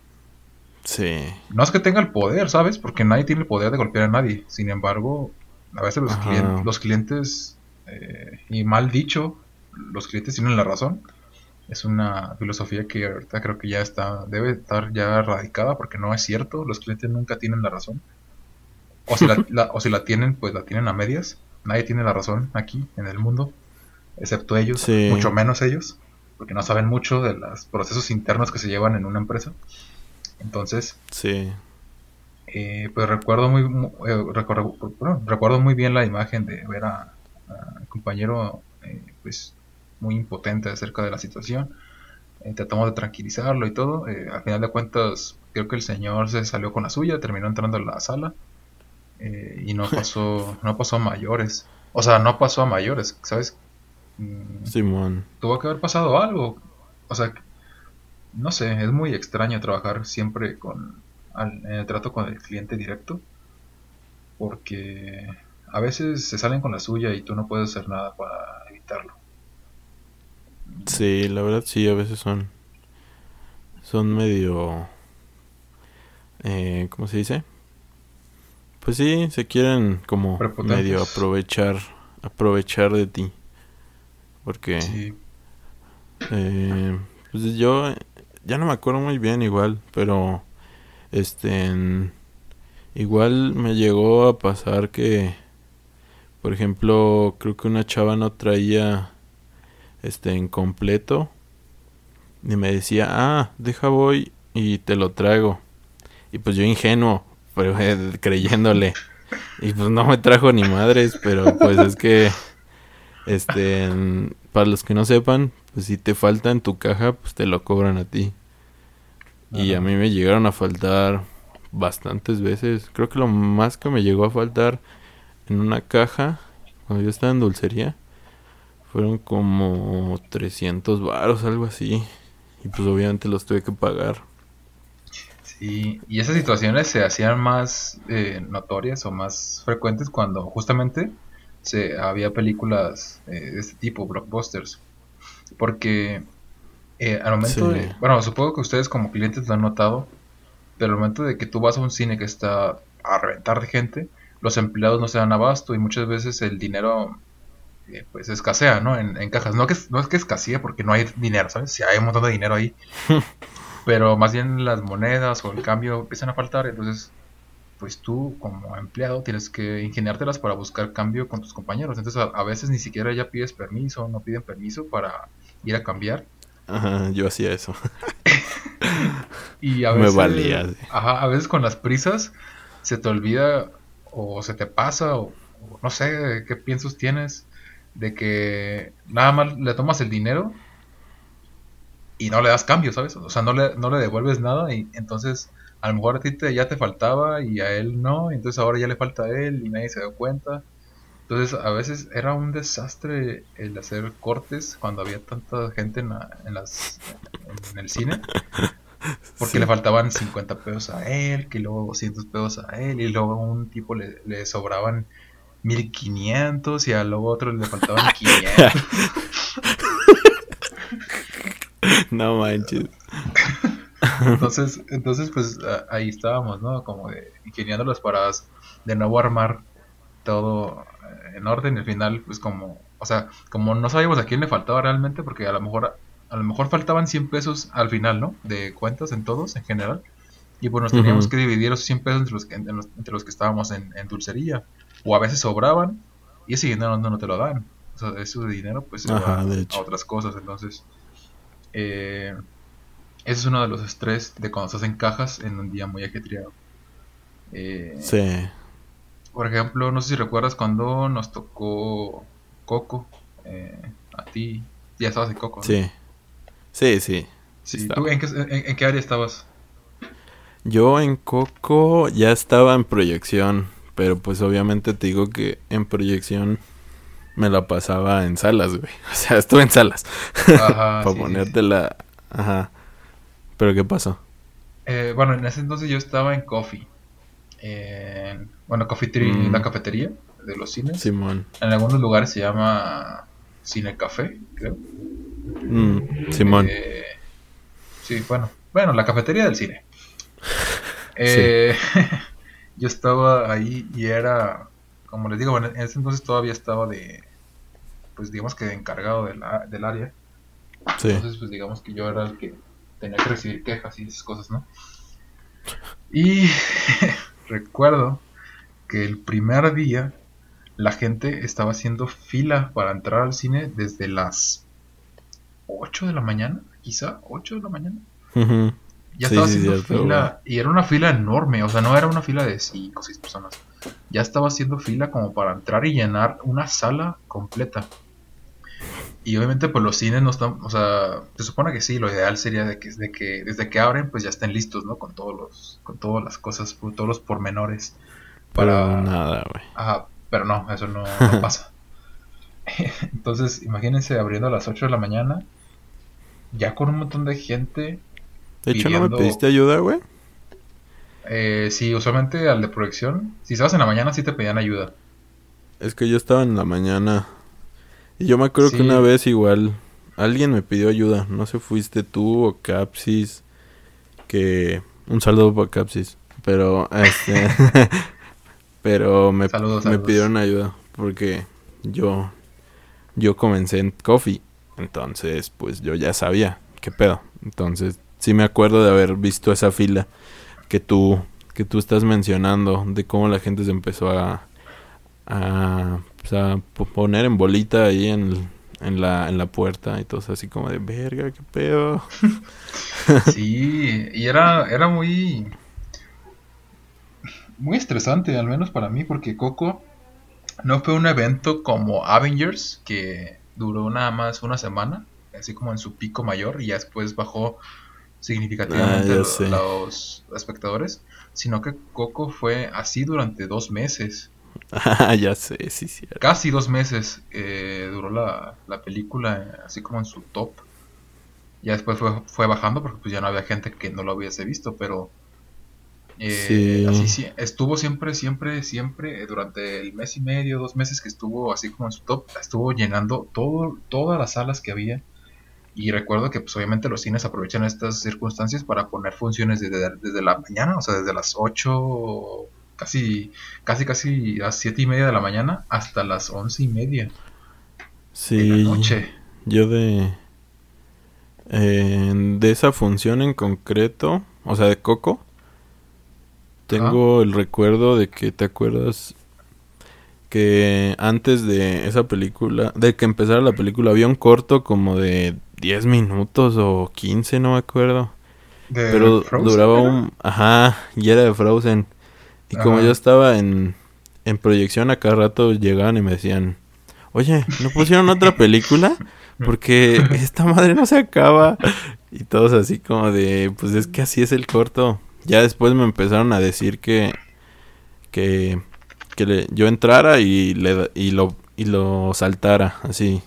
Sí. no es que tenga el poder, ¿sabes? Porque nadie tiene el poder de golpear a nadie. Sin embargo, a veces los, Ajá. clien- los clientes, eh, y mal dicho, los clientes tienen la razón. Es una filosofía que ahorita creo que ya está, debe estar ya radicada porque no es cierto. Los clientes nunca tienen la razón. O si la, la- o si la tienen, pues la tienen a medias. Nadie tiene la razón aquí en el mundo, excepto ellos, Sí. mucho menos ellos, porque no saben mucho de los procesos internos que se llevan en una empresa. Entonces, Sí. eh, pues recuerdo muy, mu- eh, recuerdo, bueno, recuerdo muy bien la imagen de ver a, a compañero eh, pues muy impotente acerca de la situación. Eh, tratamos de tranquilizarlo y todo. Eh, al final de cuentas, creo que el señor se salió con la suya, terminó entrando a la sala eh, y no pasó, no pasó a mayores. O sea, no pasó a mayores, ¿sabes? Mm, Simón. tuvo que haber pasado algo. O sea, no sé, es muy extraño trabajar siempre con al- en el trato con el cliente directo. Porque a veces se salen con la suya y tú no puedes hacer nada para evitarlo. Sí, la verdad sí, a veces son. Son medio. Eh, ¿Cómo se dice? Pues sí, se quieren como medio aprovechar. Aprovechar de ti. Porque. Sí, Eh, pues yo ya no me acuerdo muy bien igual, pero este en- igual me llegó a pasar que por ejemplo, creo que una chava no traía este en completo y me decía, "Ah, deja voy y te lo traigo." Y pues yo ingenuo, pero eh, creyéndole. Y pues no me trajo ni madres, pero pues es que este, para los que no sepan, pues si te falta en tu caja, pues te lo cobran a ti. Y a mí me llegaron a faltar bastantes veces. Creo que lo más que me llegó a faltar en una caja, cuando yo estaba en dulcería, Fueron como 300 varos, algo así. Y pues obviamente los tuve que pagar. Sí, y esas situaciones se hacían más eh, notorias o más frecuentes cuando justamente se había películas eh, de este tipo, blockbusters. Porque eh, al momento Sí. de... Bueno, supongo que ustedes como clientes lo han notado, pero al momento de que tú vas a un cine que está a reventar de gente, los empleados no se dan abasto y muchas veces el dinero eh, pues escasea, ¿no? En, en cajas. No, que, no es que escasee porque no hay dinero, ¿sabes? Si hay un montón de dinero ahí. pero más bien las monedas o el cambio empiezan a faltar, entonces pues tú como empleado tienes que ingeniártelas para buscar cambio con tus compañeros. Entonces a, a veces ni siquiera ya pides permiso, no piden permiso para ir a cambiar. Ajá, yo hacía eso. Y a Me veces, valía, sí. ajá, a veces con las prisas se te olvida o se te pasa o, o no sé qué piensos tienes de que nada más le tomas el dinero y no le das cambio, ¿sabes? O sea, no le, no le devuelves nada y entonces a lo mejor a ti te, ya te faltaba y a él no, y entonces ahora ya le falta a él y nadie se dio cuenta. Entonces a veces era un desastre el hacer cortes cuando había tanta gente en, la- en las, en el cine. Porque Sí. le faltaban 50 pesos a él, que luego 200 pesos a él, y luego a un tipo le, le sobraban 1500 y a luego otro le faltaban 500. No manches. Entonces, entonces pues ahí estábamos, ¿no? Como de ingeniándolos para de nuevo armar todo eh, en orden y al final pues como, o sea, como no sabíamos a quién le faltaba realmente porque a lo mejor a lo mejor faltaban 100 pesos al final, ¿no? De cuentas en todos en general. Y pues nos teníamos que dividir esos 100 pesos entre los que, los- entre los que estábamos en, en dulcería. O a veces sobraban y ese dinero no, no te lo dan. O sea, ese dinero pues se Ajá, va a otras cosas. Entonces, eh, ese es uno de los estrés de cuando estás en cajas en un día muy ajetreado. Eh, Sí. Por ejemplo, no sé si recuerdas cuando nos tocó Coco. eh, a ti, ya estabas en Coco. ¿no? Sí. Sí, sí. Sí. ¿Tú en qué, en- en qué área estabas? Yo en Coco ya estaba en proyección, pero pues obviamente te digo que en proyección me la pasaba en salas, güey. O sea, estuve en salas. Ajá, Para sí, sí, sí. ponerte la... Ajá. ¿Pero qué pasó? Eh, bueno, en ese entonces yo estaba en Coffee. En- bueno, Coffee Tree, Mm. la cafetería de los cines. Simón. En algunos lugares se llama Cine Café, creo. Mm, Simón. Eh, sí, bueno, bueno, la cafetería del cine. Eh, yo estaba ahí y era, como les digo, bueno, en ese entonces todavía estaba de, pues digamos que de encargado de la- del área. Sí. Entonces, pues digamos que yo era el que tenía que recibir quejas y esas cosas, ¿no? Y recuerdo que el primer día la gente estaba haciendo fila para entrar al cine desde las 8 de la mañana, quizá 8 de la mañana. Ujú. Ya Sí, estaba sí, haciendo cierto, fila y era una fila enorme, o sea, no era una fila de 5 o 6 personas. Ya estaba haciendo fila como para entrar y llenar una sala completa. Y obviamente pues los cines no están, o sea, se supone que sí, lo ideal sería de que, de que desde que abren pues ya estén listos, ¿no? Con todos los, con todas las cosas, con todos los pormenores. Pero Para, nada, güey. Ajá, pero no, eso no, no pasa. Entonces, imagínense abriendo a las 8 de la mañana, ya con un montón de gente. De hecho, ¿no me pediste ayuda, güey? Eh, sí, usualmente al de proyección, si estabas en la mañana sí te pedían ayuda. Es que yo estaba en la mañana. Y yo me acuerdo que una vez igual alguien me pidió ayuda. No sé, fuiste tú o Capsis. Que. Un saludo para Capsis. Pero, este. pero me, Saludos, me saludos. pidieron ayuda. Porque yo. Yo comencé en Coffee. Entonces, pues yo ya sabía qué pedo. Entonces, sí me acuerdo de haber visto esa fila que tú. Que tú estás mencionando. De cómo la gente se empezó a a, pues, a po- poner en bolita ahí en, en, la, en la puerta y todo así como de verga, qué pedo. Sí, y era, era muy, muy estresante, al menos para mí, porque Coco no fue un evento como Avengers, que duró nada más una semana, así como en su pico mayor, y después bajó significativamente Ah, los espectadores, sino que Coco fue así durante dos meses. Ah, ya sé, sí, sí. Casi dos meses eh, duró la, la película, así como en su top. Ya después fue, fue bajando porque pues ya no había gente que no lo hubiese visto, pero eh, Sí. así sí, estuvo siempre, siempre, siempre, eh, durante el mes y medio, dos meses que estuvo así como en su top, estuvo llenando todo, todas las salas que había. Y recuerdo que pues obviamente los cines aprovechan estas circunstancias para poner funciones desde, desde la mañana, o sea, desde las 8, casi, casi, casi las 7 y media de la mañana hasta las once y media de la Sí, noche. yo de... eh, de esa función en concreto, o sea, de Coco, tengo el recuerdo de que, ¿te acuerdas? Que antes de esa película, de que empezara la película, había un corto como de 10 minutos o 15, no me acuerdo. De Pero Frozen, duraba un... Ajá, y era de Frozen. Y como Ajá. yo estaba en, en proyección, a cada rato llegaban y me decían, oye, ¿no pusieron otra película? Porque esta madre no se acaba. Y todos así como de, pues es que así es el corto. Ya después me empezaron a decir que, que, que le- yo entrara y, le, y, lo, y lo saltara, así,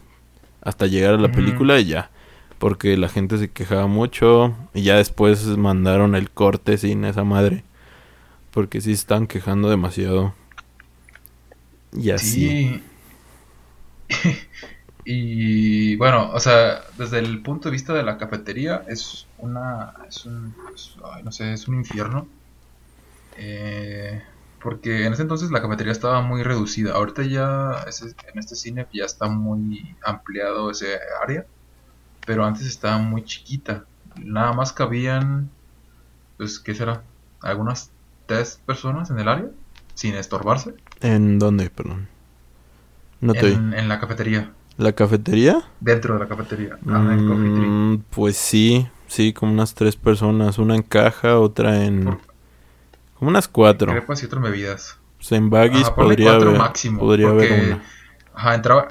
hasta llegar a la película y ya. Porque la gente se quejaba mucho y ya después mandaron el corte sin esa madre. Porque sí estaban quejando demasiado. Y así. Sí. y bueno, o sea, desde el punto de vista de la cafetería es una, es un, ay, no sé, es un infierno. Eh, porque en ese entonces la cafetería estaba muy reducida. Ahorita ya en este cine ya está muy ampliado ese área, pero antes estaba muy chiquita. Nada más cabían, pues, ¿qué será? Algunas tres personas en el área, sin estorbarse, ¿En dónde? Perdón. No te en, en la cafetería. ¿La cafetería? Dentro de la cafetería. Ajá, en. Mm, pues sí, sí, como unas tres personas. Una en caja, otra en... Por- Como unas cuatro. Crepas y otras bebidas. Pues en Baggies podría cuatro haber, máximo, podría haber porque- una. Ajá, entraba.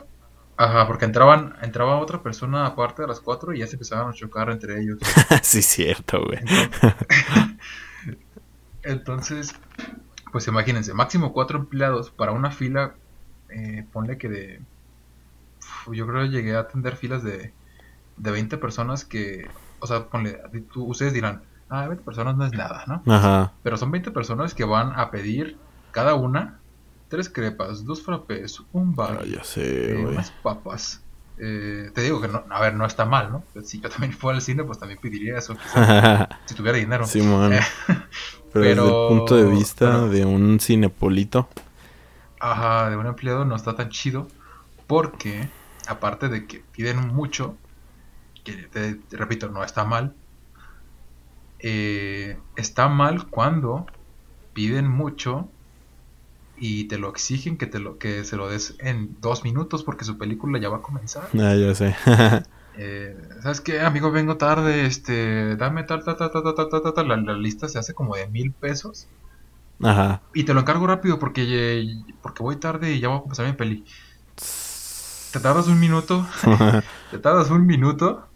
Ajá, porque entraban, entraba otra persona aparte de las cuatro y ya se empezaban a chocar entre ellos. sí, cierto, güey. Entonces, pues imagínense, máximo cuatro empleados para una fila, eh, ponle que de... Yo creo que llegué a atender filas de, de 20 personas que, o sea, ponle, tú- ustedes dirán, ah, 20 personas no es nada, ¿no? Ajá. Pero son 20 personas que van a pedir cada una tres crepas, dos frappés, un bar, Ah, ya sé, eh, unas papas. Eh, te digo que no, a ver, no está mal, ¿no? Si yo también fuera al cine, pues también pediría eso, quizás, si tuviera dinero. Simón. Eh, Pero, desde el punto de vista pero- de un cinepolito. Ajá, de un empleado no está tan chido porque, aparte de que piden mucho, que te, te repito, no está mal, eh, está mal cuando piden mucho y te lo exigen que te lo que se lo des en dos minutos porque su película ya va a comenzar. Ah, yo sé. Eh, ¿Sabes qué, amigo? Vengo tarde, este, dame tal, tal, tal, tal, tal, tal, tal, la, la, lista se hace como de mil pesos. Ajá. Y te lo encargo rápido porque, porque voy tarde y ya voy a comenzar mi peli. Te tardas un minuto, te tardas un minuto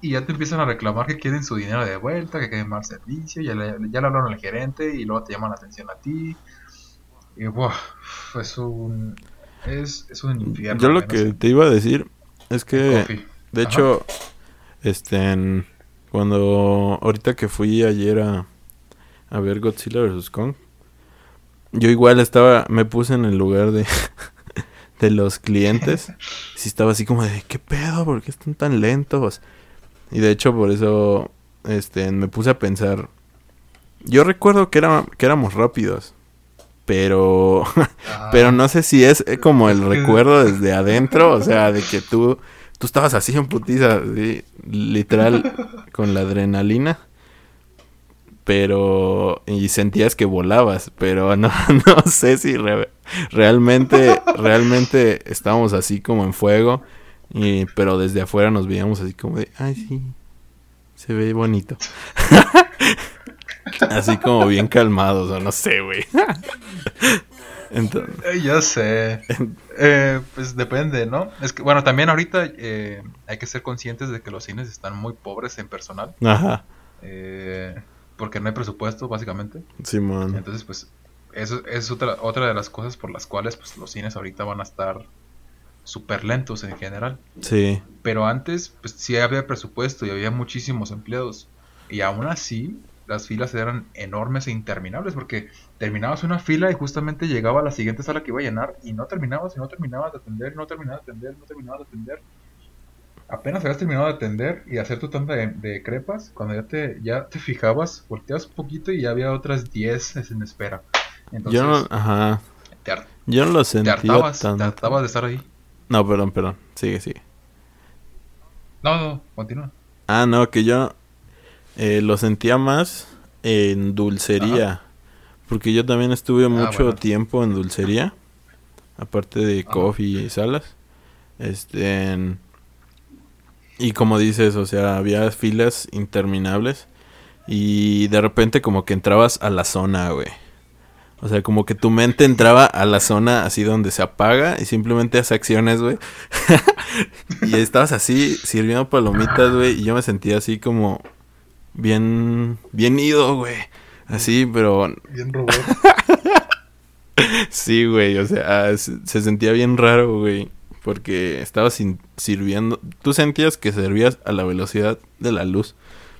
y ya te empiezan a reclamar que quieren su dinero de vuelta, que quieren mal servicio, ya le, ya le hablaron al gerente y luego te llaman la atención a ti. Y buah, es un es, es un infierno. Yo lo que te iba a decir es que, Coffee. de Ajá. hecho, este, en- cuando ahorita que fui ayer a, a ver Godzilla vs. Kong, yo igual estaba, me puse en el lugar de, de los clientes. Sí estaba así como de, ¿qué pedo? ¿Por qué están tan lentos? Y de hecho por eso, este, me puse a pensar. Yo recuerdo que, era, que éramos rápidos. Pero Ah, pero no sé si es eh, como el recuerdo desde adentro, o sea, de que tú, tú estabas así en putiza, así, literal, con la adrenalina. Pero, y sentías que volabas, pero no, no sé si re- realmente, realmente estábamos así como en fuego. Y, pero desde afuera nos veíamos así como de, ay, sí, se ve bonito. Así como bien calmados, o no sé, güey. Entonces, Eh, ya sé. Eh, pues depende, ¿no? Es que, bueno, también ahorita eh, hay que ser conscientes de que los cines están muy pobres en personal. ajá, eh, porque no hay presupuesto, básicamente. Simón. Entonces, pues, eso es otra, otra de las cosas por las cuales pues, los cines ahorita van a estar súper lentos en general. Sí. Pero antes, pues sí había presupuesto y había muchísimos empleados. Y aún así, las filas eran enormes e interminables porque terminabas una fila y justamente llegaba a la siguiente sala que iba a llenar y no terminabas y no terminabas de atender, no terminabas de atender, no terminabas de atender. Apenas habías terminado de atender y hacer tu tanda de, crepas, cuando ya te, ya te fijabas, volteabas un poquito y ya había otras 10 en espera. Entonces, yo no, ajá. yo no lo sentía te hartabas, te hartabas de estar ahí. No, perdón, perdón. Sigue, sigue. No, no, continúa. Ah, no, que yo eh, lo sentía más en dulcería. Porque yo también estuve ah, mucho tiempo en dulcería. Aparte de coffee y salas. Este. y como dices, o sea, había filas interminables. Y de repente como que entrabas a la zona, güey. O sea, como que tu mente entraba a la zona así donde se apaga y simplemente hace acciones, güey. y estabas así sirviendo palomitas, güey, y yo me sentía así como bien bien ido, güey. Así, pero bien robot. sí, güey, o sea, se, sentía bien raro, güey, porque estabas sirviendo, tú sentías que servías a la velocidad de la luz,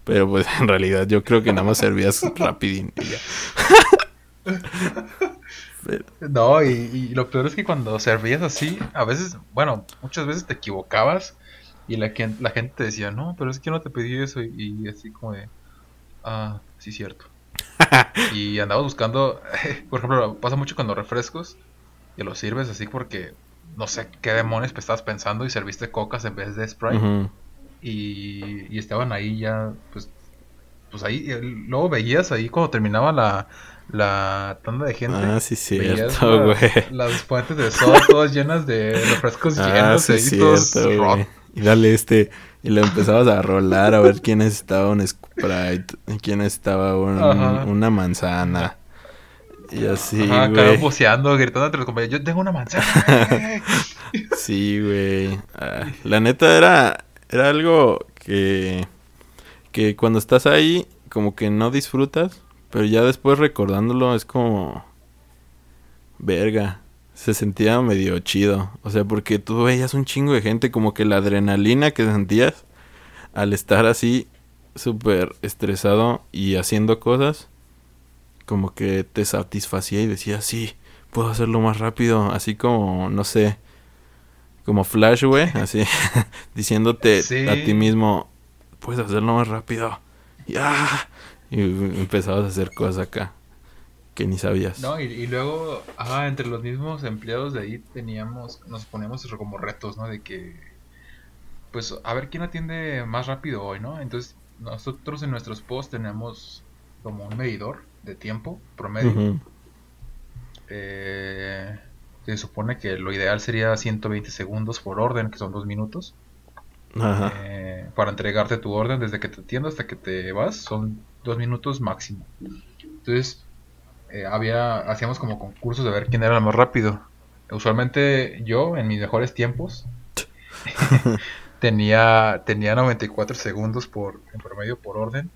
pero pues en realidad yo creo que nada más servías rapidín y ya. No, y, lo peor es que cuando servías así, a veces, bueno, muchas veces te equivocabas y la, la gente te decía, no, pero es que no te pedí eso y, así como de, ah, sí, cierto. y andabas buscando, por ejemplo, pasa mucho con los refrescos y los sirves así porque no sé qué demonios estabas pensando y serviste cocas en vez de Sprite. y, y, estaban ahí ya, pues, pues ahí, luego veías ahí cuando terminaba la, la tanda de gente. Ah, sí, cierto, güey. Las fuentes de soda todas llenas de refrescos ah, llenos sí, cierto, Y dale este, y lo empezabas a rolar a ver quién estaba un Sprite, quién estaba una manzana. Y así, Ajá, güey. boceando, gritando entre los compañeros, yo tengo una manzana. sí, güey. Ah, la neta era, era algo que, que cuando estás ahí, como que no disfrutas pero ya después recordándolo es como... Verga. Se sentía medio chido. O sea, porque tú veías un chingo de gente, como que la adrenalina que sentías al estar así súper estresado y haciendo cosas, como que te satisfacía y decías, sí, puedo hacerlo más rápido. Así como, no sé, como Flash, güey, así, diciéndote a ti mismo, puedes hacerlo más rápido. Ya, y empezabas a hacer cosas acá que ni sabías. No, y, luego, ajá, entre los mismos empleados de ahí teníamos, nos poníamos como retos, ¿no? De que, pues, a ver quién atiende más rápido hoy, ¿no? Entonces, nosotros en nuestros posts tenemos como un medidor de tiempo promedio. Eh, se supone que lo ideal sería 120 segundos por orden, que son dos minutos. Ajá. Eh, para entregarte tu orden desde que te atiendo hasta que te vas, son dos minutos máximo. Entonces, eh, había, hacíamos como concursos de ver quién era el más rápido. Usualmente yo, en mis mejores tiempos, tenía, tenía 94 segundos por, en promedio por orden.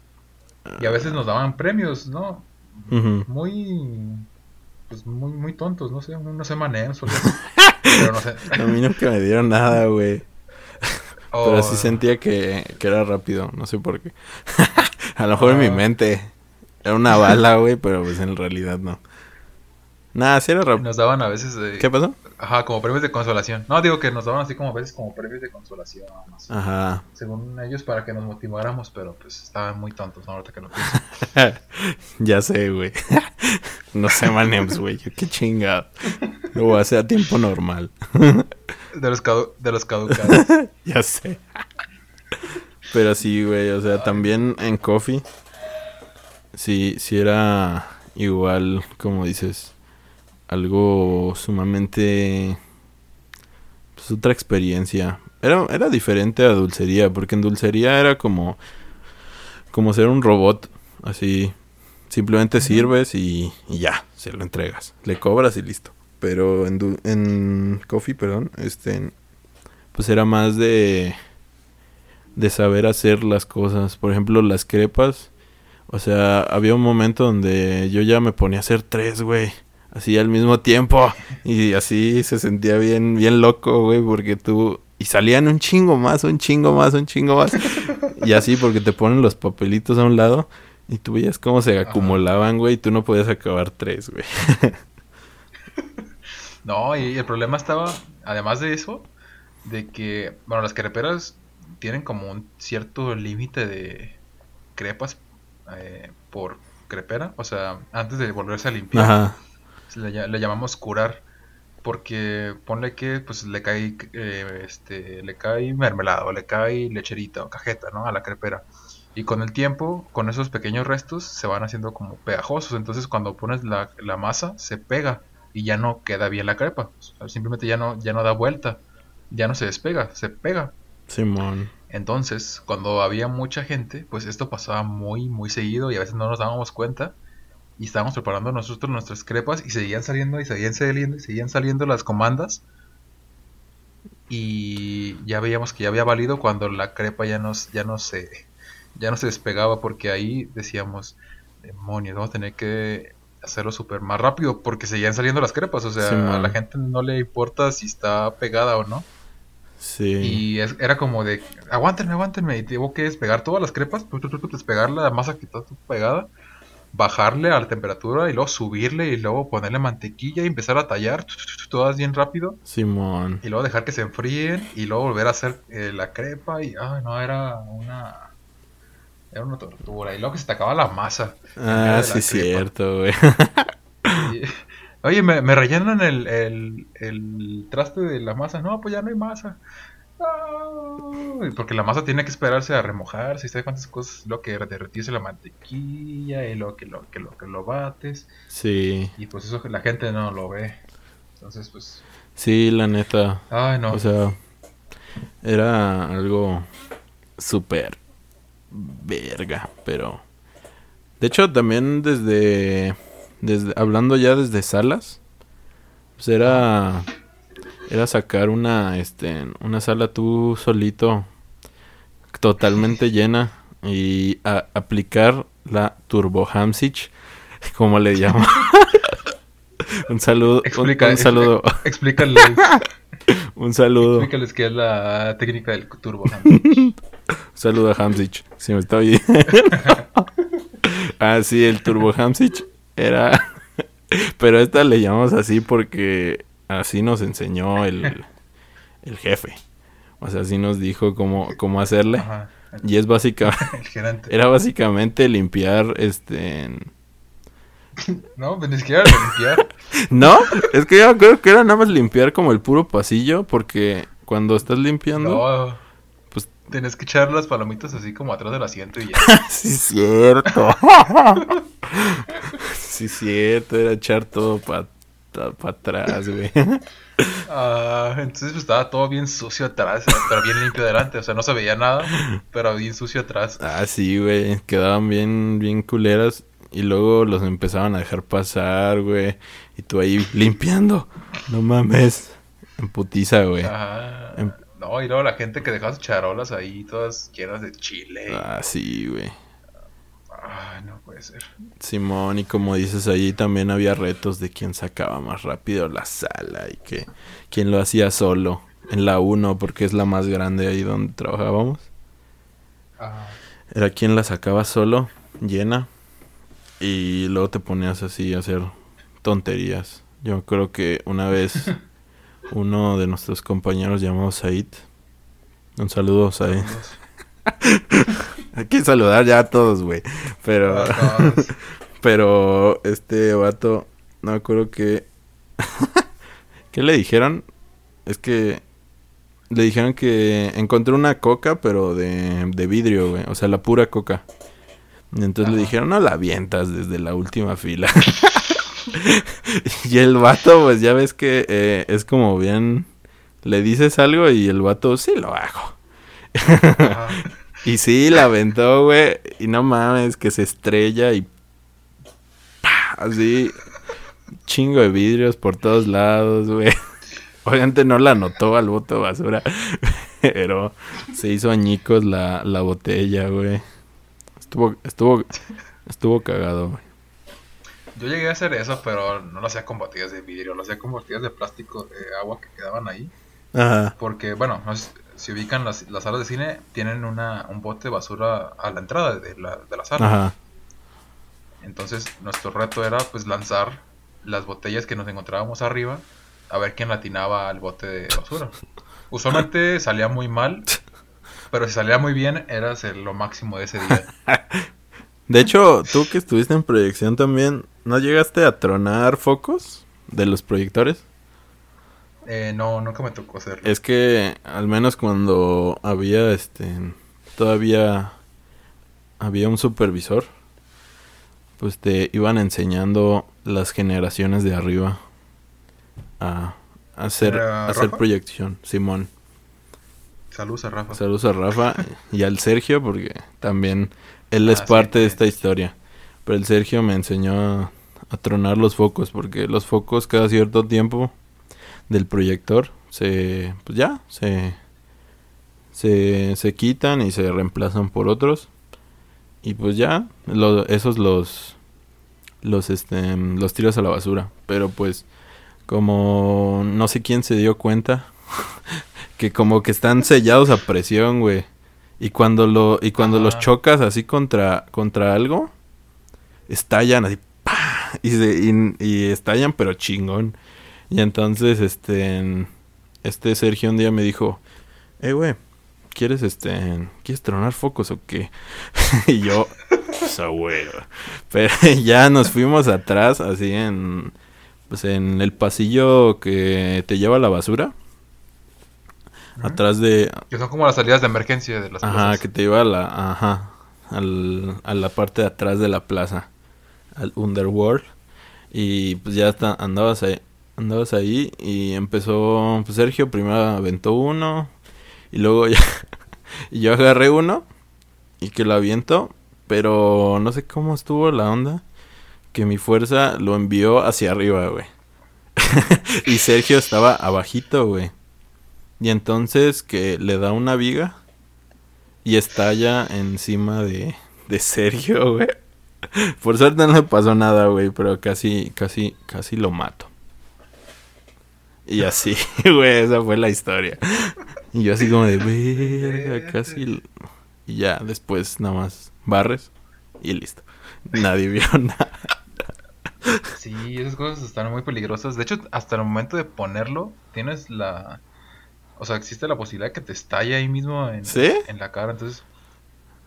Y a veces nos daban premios, ¿no? Muy, pues muy, muy tontos, no sé, unos semaneos Pero no sé. a mí no que me dieron nada, güey. Pero sí oh. sentía que, que era rápido, no sé por qué. A lo mejor en mi ah. mente era una bala, güey, pero pues en realidad no. Nada, sí era rápido. Nos daban a veces. ¿Qué pasó? Ajá, como premios de consolación. No, digo que nos daban así como a veces como premios de consolación. Ajá. Según ellos, para que nos motiváramos, pero pues estaban muy tontos, ¿no? ahorita que lo pienso. ya sé, güey. no sé manems, güey. Qué chingado. Lo voy a hacer a tiempo normal. de los, de los caducados. ya sé. Pero sí, güey, o sea, también en Coffee, sí, sí era igual, como dices, algo sumamente... Pues otra experiencia. Era, era diferente a dulcería, porque en dulcería era como... Como ser un robot, así... Simplemente sirves y, y ya, se lo entregas. Le cobras y listo. Pero en, en Coffee, perdón, este... Pues era más de de saber hacer las cosas. Por ejemplo, las crepas. O sea, había un momento donde yo ya me ponía a hacer tres, güey. así al mismo tiempo. Y así se sentía bien, bien loco, güey, porque tú... Y salían un chingo más, un chingo más, un chingo más. Y así porque te ponen los papelitos a un lado y tú veías cómo se acumulaban, güey, y tú no podías acabar tres, güey. no, y el problema estaba, además de eso, de que, bueno, las creperas tienen como un cierto límite de crepas eh, por crepera, o sea, antes de volverse a limpiar, Le, llamamos curar, porque ponle que pues le cae, eh, este, le cae mermelada o le cae lecherita o cajeta, ¿no? A la crepera. Y con el tiempo, con esos pequeños restos, se van haciendo como pegajosos. Entonces cuando pones la, la masa, se pega y ya no queda bien la crepa. simplemente ya no, ya no da vuelta. Ya no se despega, se pega. Simón. Entonces, cuando había mucha gente, pues esto pasaba muy, muy seguido y a veces no nos dábamos cuenta. Y estábamos preparando nosotros nuestras crepas y seguían saliendo y seguían saliendo y seguían saliendo las comandas. Y ya veíamos que ya había valido cuando la crepa ya, nos, ya no se ya no se despegaba porque ahí decíamos, demonios, vamos a tener que hacerlo súper más rápido porque seguían saliendo las crepas, o sea, a la gente no le importa si está pegada o no. Sí. Y era como de, aguántenme, aguántenme, y tengo que despegar todas las crepas, despegar la masa que está pegada, bajarle a la temperatura y luego subirle y luego ponerle mantequilla y empezar a tallar todas bien rápido. Simón. Y luego dejar que se enfríen y luego volver a hacer eh, la crepa y, ay, no, era una era una tortura. Y luego que se te acaba la masa. Ah, sí, cierto, güey. Oye, me, rellenan el, el, el, traste de la masa. No, pues ya no hay masa. porque la masa tiene que esperarse a remojarse. ¿Sabes cuántas cosas? Lo que derretirse la mantequilla y lo que lo, que lo que lo bates. Sí. Y pues eso la gente no lo ve. Entonces, pues. Sí, la neta. Ay, no. O sea, era algo súper verga, pero... De hecho, también desde, desde... Hablando ya desde salas, pues era... Era sacar una, este, una sala tú solito, totalmente llena, y aplicar la Turbo Hamsich, como le llamo. un saludo. un, saludo. Explícale. un saludo. Explícales qué es la técnica del Turbo Hamsich. Saluda a Hamsich, si me está oyendo. ah, sí, el Turbo Hamsich era... Pero esta le llamamos así porque así nos enseñó el, el jefe. O sea, así nos dijo cómo, cómo hacerle. Y es básicamente... Era básicamente limpiar este... No, pues ni siquiera limpiar. no, es que yo creo que era nada más limpiar como el puro pasillo porque cuando estás limpiando... No Tienes que echar las palomitas así como atrás del asiento y ya. sí, cierto. Sí, cierto. Era echar todo para pa atrás, güey. Ah, entonces pues, estaba todo bien sucio atrás, pero bien limpio adelante. O sea, no se veía nada, pero bien sucio atrás. Ah, sí, güey. Quedaban bien, bien culeras. Y luego los empezaban a dejar pasar, güey. Y tú ahí limpiando. No mames. En putiza, güey. Ajá. No, y luego la gente que deja sus charolas ahí, todas llenas de chile. Ah, sí, güey. Ay, no puede ser. Simón, y como dices, allí también había retos de quién sacaba más rápido la sala y que quién lo hacía solo en la 1, porque es la más grande ahí donde trabajábamos. Era quien la sacaba solo, llena, y luego te ponías así a hacer tonterías. Yo creo que una vez uno de nuestros compañeros llamado Said. Un saludo, Said. Hay que saludar ya a todos, güey. Pero. pero este vato. No me acuerdo que. ¿Qué le dijeron? Es que. Le dijeron que encontré una coca, pero de, de vidrio, güey. O sea, la pura coca. Y entonces le dijeron, no la avientas desde la última fila. y el vato, pues ya ves que eh, es como bien. Le dices algo y el vato, sí lo hago. Y sí, la aventó, güey. Y no mames, que se estrella y. Así. Chingo de vidrios por todos lados, güey. Obviamente no la notó al bote de basura. Pero se hizo añicos la, la botella, güey. Estuvo, estuvo, estuvo cagado, güey. Yo llegué a hacer eso, pero no lo hacía con botellas de vidrio, lo hacía con botellas de plástico de agua que quedaban ahí. Ajá. Porque, bueno, no si ubican las, las salas de cine, tienen una, un bote de basura a la entrada de la, de la sala. Ajá. Entonces, nuestro reto era pues lanzar las botellas que nos encontrábamos arriba a ver quién latinaba al bote de basura. Usualmente salía muy mal, pero si salía muy bien, eras el- lo máximo de ese día. De hecho, tú que estuviste en proyección también, ¿no llegaste a tronar focos de los proyectores? Eh, no, nunca me tocó hacerlo. Es que al menos cuando había este todavía había un supervisor, pues te iban enseñando las generaciones de arriba a, hacer ¿Era a hacer proyección, Simón. Saludos a Rafa. Saludos a Rafa y al Sergio porque también él es Ah, sí, parte de esta historia. Pero el Sergio me enseñó a, a tronar los focos porque los focos cada cierto tiempo del proyector se pues ya se se, se quitan y se reemplazan por otros y pues ya lo- esos los los este los tiras a la basura pero pues como no sé quién se dio cuenta que como que están sellados a presión, güey. Y cuando lo y cuando los chocas así contra contra algo estallan así ¡pa! y, se- y, y estallan pero chingón. Y entonces este este Sergio un día me dijo, "Eh, güey, ¿quieres este quieres tronar focos o qué?" y yo, "Esa güey." Pero ya nos fuimos atrás así en pues en el pasillo que te lleva a la basura. Atrás de... Que son como las salidas de emergencia de las Ajá, plazas. que te lleva a la... Ajá. al- a la parte de atrás de la plaza. Al Underworld. Y pues ya está, andabas ahí. Andabas ahí y empezó... Pues Sergio primero aventó uno. Y luego ya... y yo agarré uno. Y que lo aviento. Pero no sé cómo estuvo la onda. Que mi fuerza lo envió hacia arriba, güey. y Sergio estaba abajito, güey. Y entonces que le da una viga y estalla encima de, de Sergio, güey. Por suerte no le pasó nada, güey, pero casi, casi, casi lo mato. Y así, güey, esa fue la historia. Y yo así como de, verga, casi... l-". Y ya, después nada más barres y listo. Nadie vio nada. Sí, esas cosas están muy peligrosas. De hecho, hasta el momento de ponerlo, tienes la... O sea, existe la posibilidad de que te estalle ahí mismo en, ¿Sí? en la cara. Entonces,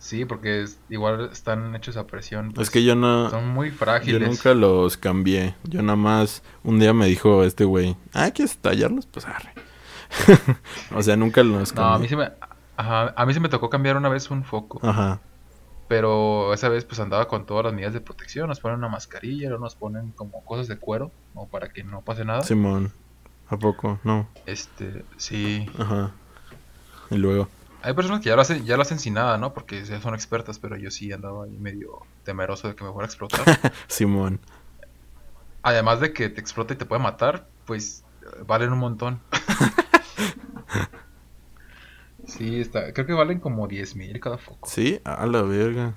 sí, porque es- igual están hechos a presión. Es pues, que yo no... Son muy Yo frágiles. nunca los cambié. Yo nada más un día me dijo este güey, ah, ¿quieres tallarlos? Pues arre. o sea, nunca los No, a mí cambié. sí me... Ajá, a mí sí me tocó cambiar una vez un foco. Ajá. Pero esa vez pues andaba con todas las medidas de protección. Nos ponen una mascarilla, luego nos ponen como cosas de cuero, como para que no pase nada. Simón. ¿A poco? No. Este, sí. Ajá. Y luego. Hay personas que ya lo hacen, ya lo hacen sin nada, ¿no? Porque ya son expertas, pero yo sí andaba ahí medio temeroso de que me fuera a explotar. Simón. Además de que te explota y te puede matar, pues eh, valen un montón. sí, está, creo que valen como 10 mil cada foco. Sí, a la verga.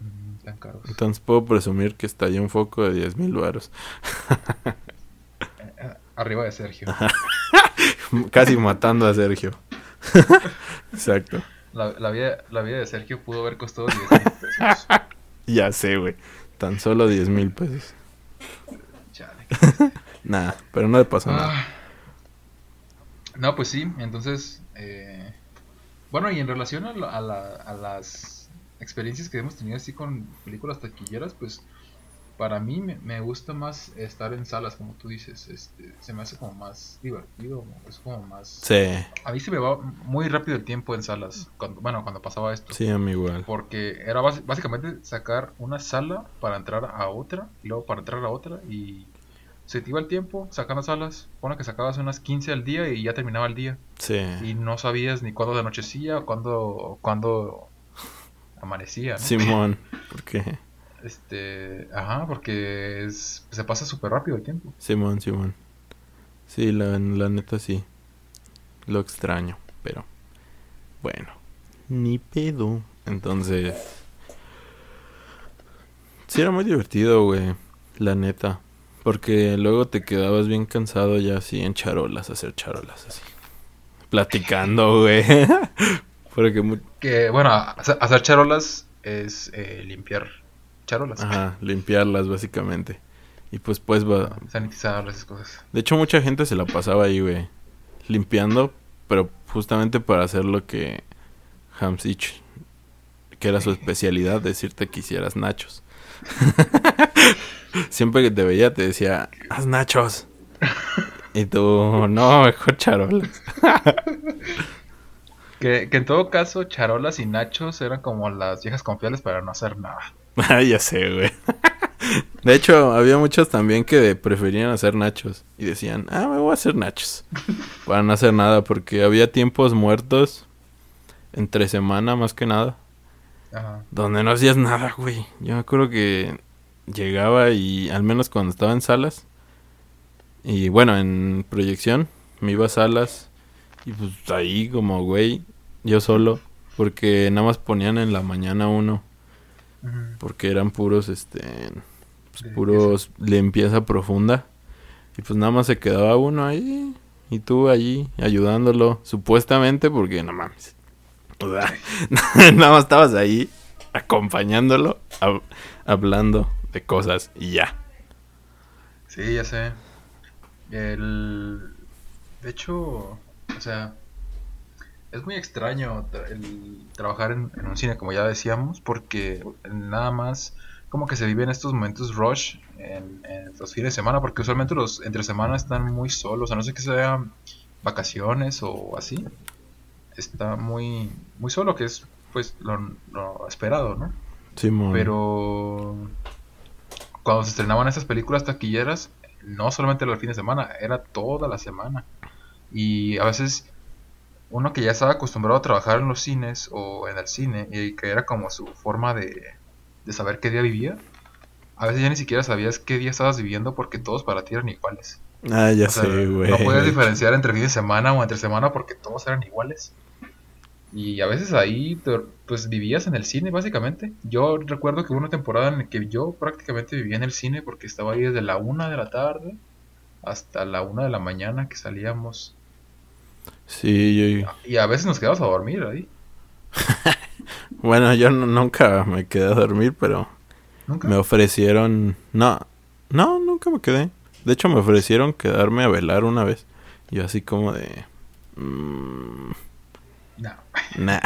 Mm, caros. Entonces puedo presumir que estallé un foco de 10 mil varos. Eh, eh, Arriba de Sergio. Casi matando a Sergio. Exacto. La, la vida, la vida de Sergio pudo haber costado 10 mil pesos. Ya sé, güey. Tan solo 10 mil pesos. Chale. Nada, pero no le pasó nada. Ah. No, pues sí, entonces, eh, bueno, y en relación a, la- a la- a las experiencias que hemos tenido así con películas taquilleras, pues para mí me, me gusta más estar en salas, como tú dices, este, se me hace como más divertido, es como más... Sí, A mí se me va muy rápido el tiempo en salas, cuando, bueno, cuando pasaba esto. sí, a mí igual. Porque era básicamente sacar una sala para entrar a otra, y luego para entrar a otra, y se te iba el tiempo sacando salas. Pone que sacabas unas 15 al día y ya terminaba el día. Sí. Y no sabías ni cuándo de anochecía o cuándo, cuándo amanecía. ¿no? Simón, porque Este, ajá, porque es- se pasa súper rápido el tiempo. Simón, Simón. Sí, la, la neta sí. Lo extraño, pero bueno, ni pedo. Entonces, sí era muy divertido, güey. La neta. Porque luego te quedabas bien cansado ya así en charolas, hacer charolas así. Platicando, güey. Porque Que, bueno, hacer hacer charolas es eh, limpiar charolas. Ajá, limpiarlas básicamente. Y pues pues va... Sanitizarlas, esas cosas. De hecho mucha gente se la pasaba ahí, güey. Limpiando, pero justamente para hacer lo que Hamsich, que era su especialidad, decirte que hicieras nachos. Siempre que te veía te decía, haz nachos. Y tú, no, mejor charolas. Que, que en todo caso, charolas y nachos eran como las viejas confiables para no hacer nada. Ah, ya sé, güey. De hecho, había muchos también que preferían hacer nachos. Y decían, ah, me voy a hacer nachos. Para no hacer nada, porque había tiempos muertos. Entre semana, más que nada. Ajá. Donde no hacías nada, güey. Yo me acuerdo que llegaba y, al menos cuando estaba en salas. Y bueno, en proyección, me iba a salas. Y pues ahí, como, güey, yo solo. Porque nada más ponían en la mañana uno. Porque eran puros, este, pues, puros limpieza profunda. Y pues nada más se quedaba uno ahí. Y tú allí ayudándolo. Supuestamente porque no mames. O sea, nada más estabas ahí acompañándolo, hab- hablando de cosas y ya. Sí, ya sé. El... De hecho, o sea, es muy extraño tra- el trabajar en, en un cine, como ya decíamos, porque nada más como que se viven estos momentos rush en, en los fines de semana, porque usualmente los entre semana están muy solos, a no ser que sean vacaciones o así. Está muy, muy solo, que es pues lo, lo esperado, ¿no? Simón. Pero cuando se estrenaban esas películas taquilleras, no solamente era el fin de semana, era toda la semana. Y a veces uno que ya estaba acostumbrado a trabajar en los cines o en el cine y que era como su forma de, de saber qué día vivía, a veces ya ni siquiera sabías qué día estabas viviendo porque todos para ti eran iguales. Ah, ya O sea, sé, güey. no puedes diferenciar entre fin de semana o entre semana porque todos eran iguales. Y a veces ahí te- pues vivías en el cine básicamente. Yo recuerdo que hubo una temporada en la que yo prácticamente vivía en el cine porque estaba ahí desde la una de la tarde hasta la una de la mañana que salíamos. Sí, yo... Y a veces nos quedamos a dormir ahí. Bueno, yo no- nunca me quedé a dormir, pero Nunca. me ofrecieron... No, no, nunca me quedé. De hecho, me ofrecieron quedarme a velar una vez. Yo así como de... mm, No. Nah.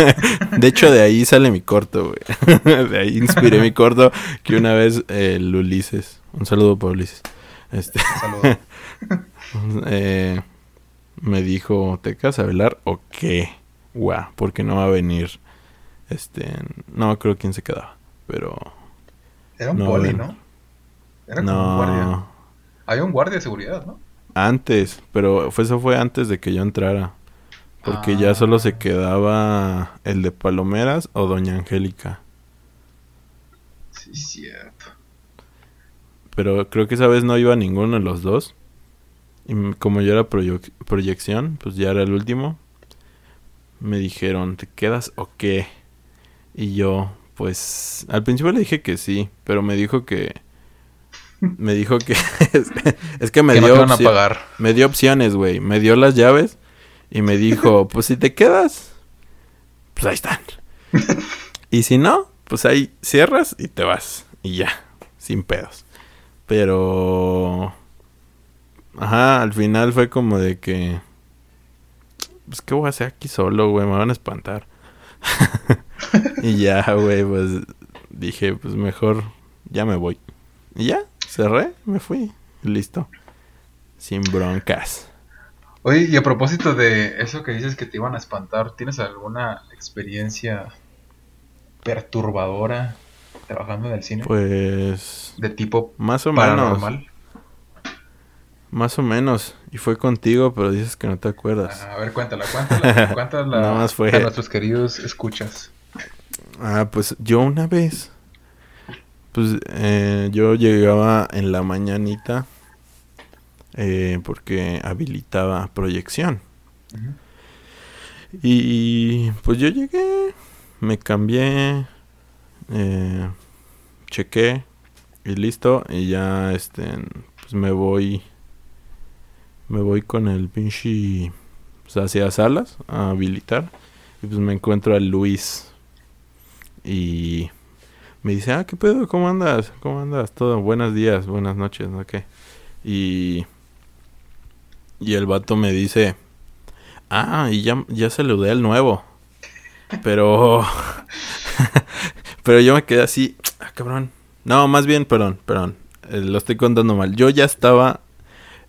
De hecho, de ahí sale mi corto, güey. De ahí inspiré mi corto que una vez el Ulises, un saludo para Ulises, este, Saludos. eh, me dijo, ¿te quedas a velar o qué? Guau, porque no va a venir, este, no creo quién se quedaba, pero Era un No, poli. ¿no? Era como un guardia. Había un guardia de seguridad, ¿no? antes, pero fue, eso fue antes de que yo entrara. Porque ya Ah. solo se quedaba el de Palomeras o Doña Angélica. Sí, cierto. Pero creo que esa vez no iba ninguno de los dos. Y como yo era proyec- proyección, pues ya era el último. Me dijeron, ¿te quedas o qué? Y yo, pues, al principio le dije que sí, pero me dijo que... Me dijo que... es que me que no dio, a pagar. me dio opciones, güey. Me dio las llaves y me dijo, pues si te quedas, pues ahí están. y si no, pues ahí cierras y te vas. Y ya, sin pedos. Pero... Ajá, al final fue como de que... Pues qué voy a hacer aquí solo, güey, me van a espantar. y ya, güey, pues dije, pues mejor ya me voy. Y ya, cerré, me fui. Listo. Sin broncas. Oye, y a propósito de eso que dices que te iban a espantar, ¿tienes alguna experiencia perturbadora trabajando en el cine? Pues de tipo más o menos. Más o menos. Y fue contigo, pero dices que no te acuerdas. A ver, cuéntala, cuéntala, cuéntala Nada más fue- a nuestros queridos escuchas. Ah, pues yo una vez. Pues eh, yo llegaba en la mañanita. eh, porque habilitaba proyección. Y pues yo llegué, me cambié, eh, chequé y listo. Y ya, este, pues me voy. Me voy con el pinche. Pues hacia salas a habilitar. Y pues me encuentro a Luis. Y me dice, ah, ¿qué pedo? ¿Cómo andas? ¿Cómo andas? Todo, buenos días, buenas noches, ¿no? ¿Qué? Y. Y el vato me dice, ah, y ya, ya saludé al nuevo. Pero. pero yo me quedé así, ah, cabrón. No, más bien, perdón, perdón. eh, lo estoy contando mal. Yo ya estaba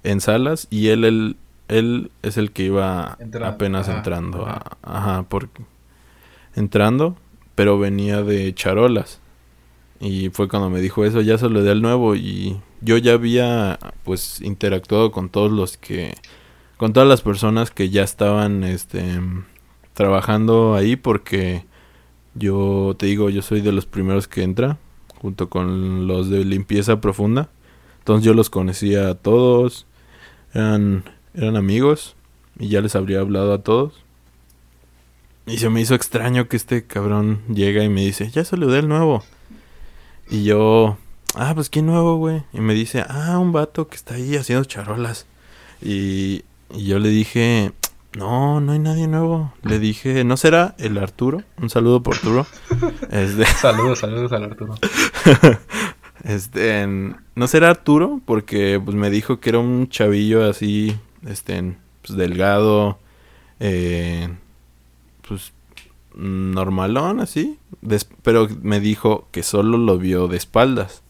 en salas y él, él, él es el que iba Entrando, apenas ajá, entrando. ajá. A, ajá, porque. Entrando, pero venía de charolas. Y fue cuando me dijo eso, ya se lo di al nuevo. Y yo ya había, pues, interactuado con todos los que. Con todas las personas que ya estaban, este. Trabajando ahí porque. Yo te digo, yo soy de los primeros que entra. Junto con los de limpieza profunda. Entonces yo los conocía a todos. Eran, eran amigos. Y ya les habría hablado a todos. Y se me hizo extraño que este cabrón llega y me dice, ya saludé al nuevo. Y yo, ah, pues ¿quién nuevo, güey? Y me dice, ah, un vato que está ahí haciendo charolas. Y, y yo le dije, no, no hay nadie nuevo. Le dije, ¿no será el Arturo? Un saludo por Arturo. Este, Saludos, saludos al Arturo. este, no será Arturo, porque pues me dijo que era un chavillo así, este, pues delgado, eh, pues normalón así, pero me dijo que solo lo vio de espaldas.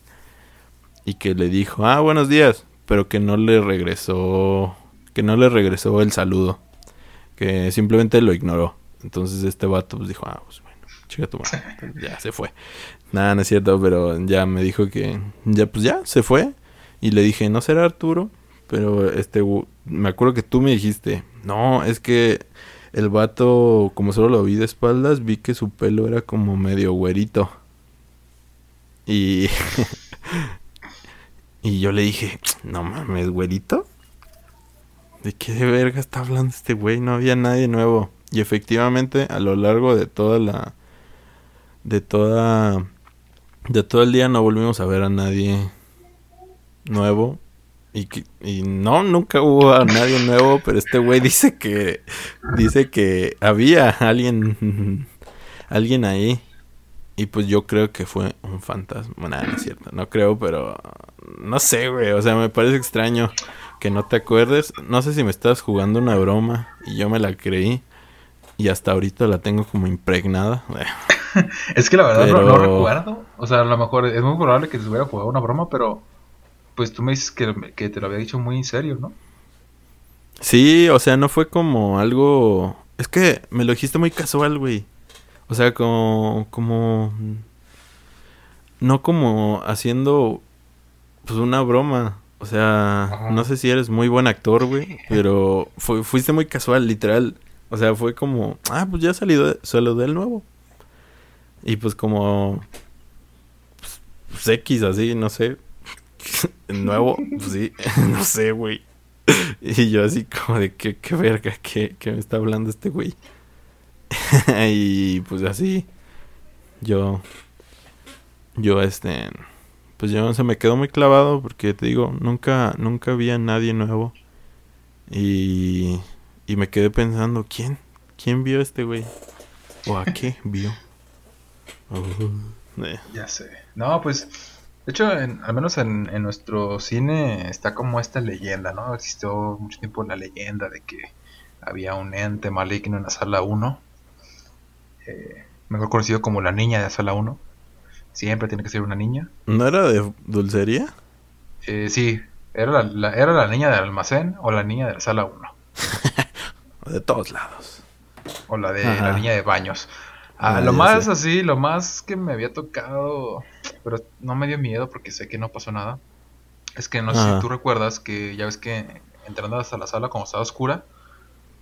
Y que le dijo, ah, buenos días, pero que no le regresó, que no le regresó el saludo, que simplemente lo ignoró. Entonces este vato pues dijo, ah, pues chica tu madre, Entonces, ya se fue. Nada, no es cierto, pero ya me dijo que ya pues ya se fue y le dije, "No será Arturo", pero este me acuerdo que tú me dijiste, "No, es que el vato como solo lo vi de espaldas, vi que su pelo era como medio güerito." Y y yo le dije, "No mames, güerito." ¿De qué de verga está hablando este güey? No había nadie nuevo. Y efectivamente, a lo largo de toda la de toda de todo el día no volvimos a ver a nadie nuevo. Y, y no nunca hubo a nadie nuevo pero este güey dice que dice que había alguien alguien ahí. Y pues yo creo que fue un fantasma. Nada no es cierto no creo pero no sé güey. O sea me parece extraño que no te acuerdes. No sé si me estás jugando una broma y yo me la creí y hasta ahorita la tengo como impregnada Es que la verdad no- recuerdo. O sea, a lo mejor es muy probable que se hubiera jugado una broma, pero pues tú me dices que, que te lo había dicho muy en serio, ¿no? Sí, o sea, no fue como algo... Es que me lo dijiste muy casual, güey. O sea, como... como... No como haciendo... Pues una broma. O sea, Ajá. no sé si eres muy buen actor, güey. Pero fuiste muy casual, literal. O sea, fue como... Ah, pues ya salió salió del nuevo. Y pues como... Pues, X, así, no sé. nuevo, pues sí. no sé, güey. Y yo así como de que qué verga, que me está hablando este güey. y pues así, yo, yo este, pues yo se me quedó muy clavado porque te digo, nunca, nunca vi a nadie nuevo. Y, y me quedé pensando, ¿quién? ¿Quién vio a este güey? ¿O a qué vio? Eh. Ya sé. No, pues, de hecho, en- al menos en, en nuestro cine está como esta leyenda, ¿no? Existió mucho tiempo la leyenda de que había un ente maligno en la sala 1, eh, mejor conocido como la niña de la sala 1. Siempre tiene que ser una niña. ¿No era de dulcería? Eh, sí, era la, la- era la niña del almacén o la niña de la sala 1. De todos lados. O la de Ajá. la niña de baños. Ah, Ah, lo más sé. así, lo más que me había tocado, pero no me dio miedo porque sé que no pasó nada. Es que no sé Ajá. si tú recuerdas que ya ves que entrando hasta la sala como estaba oscura,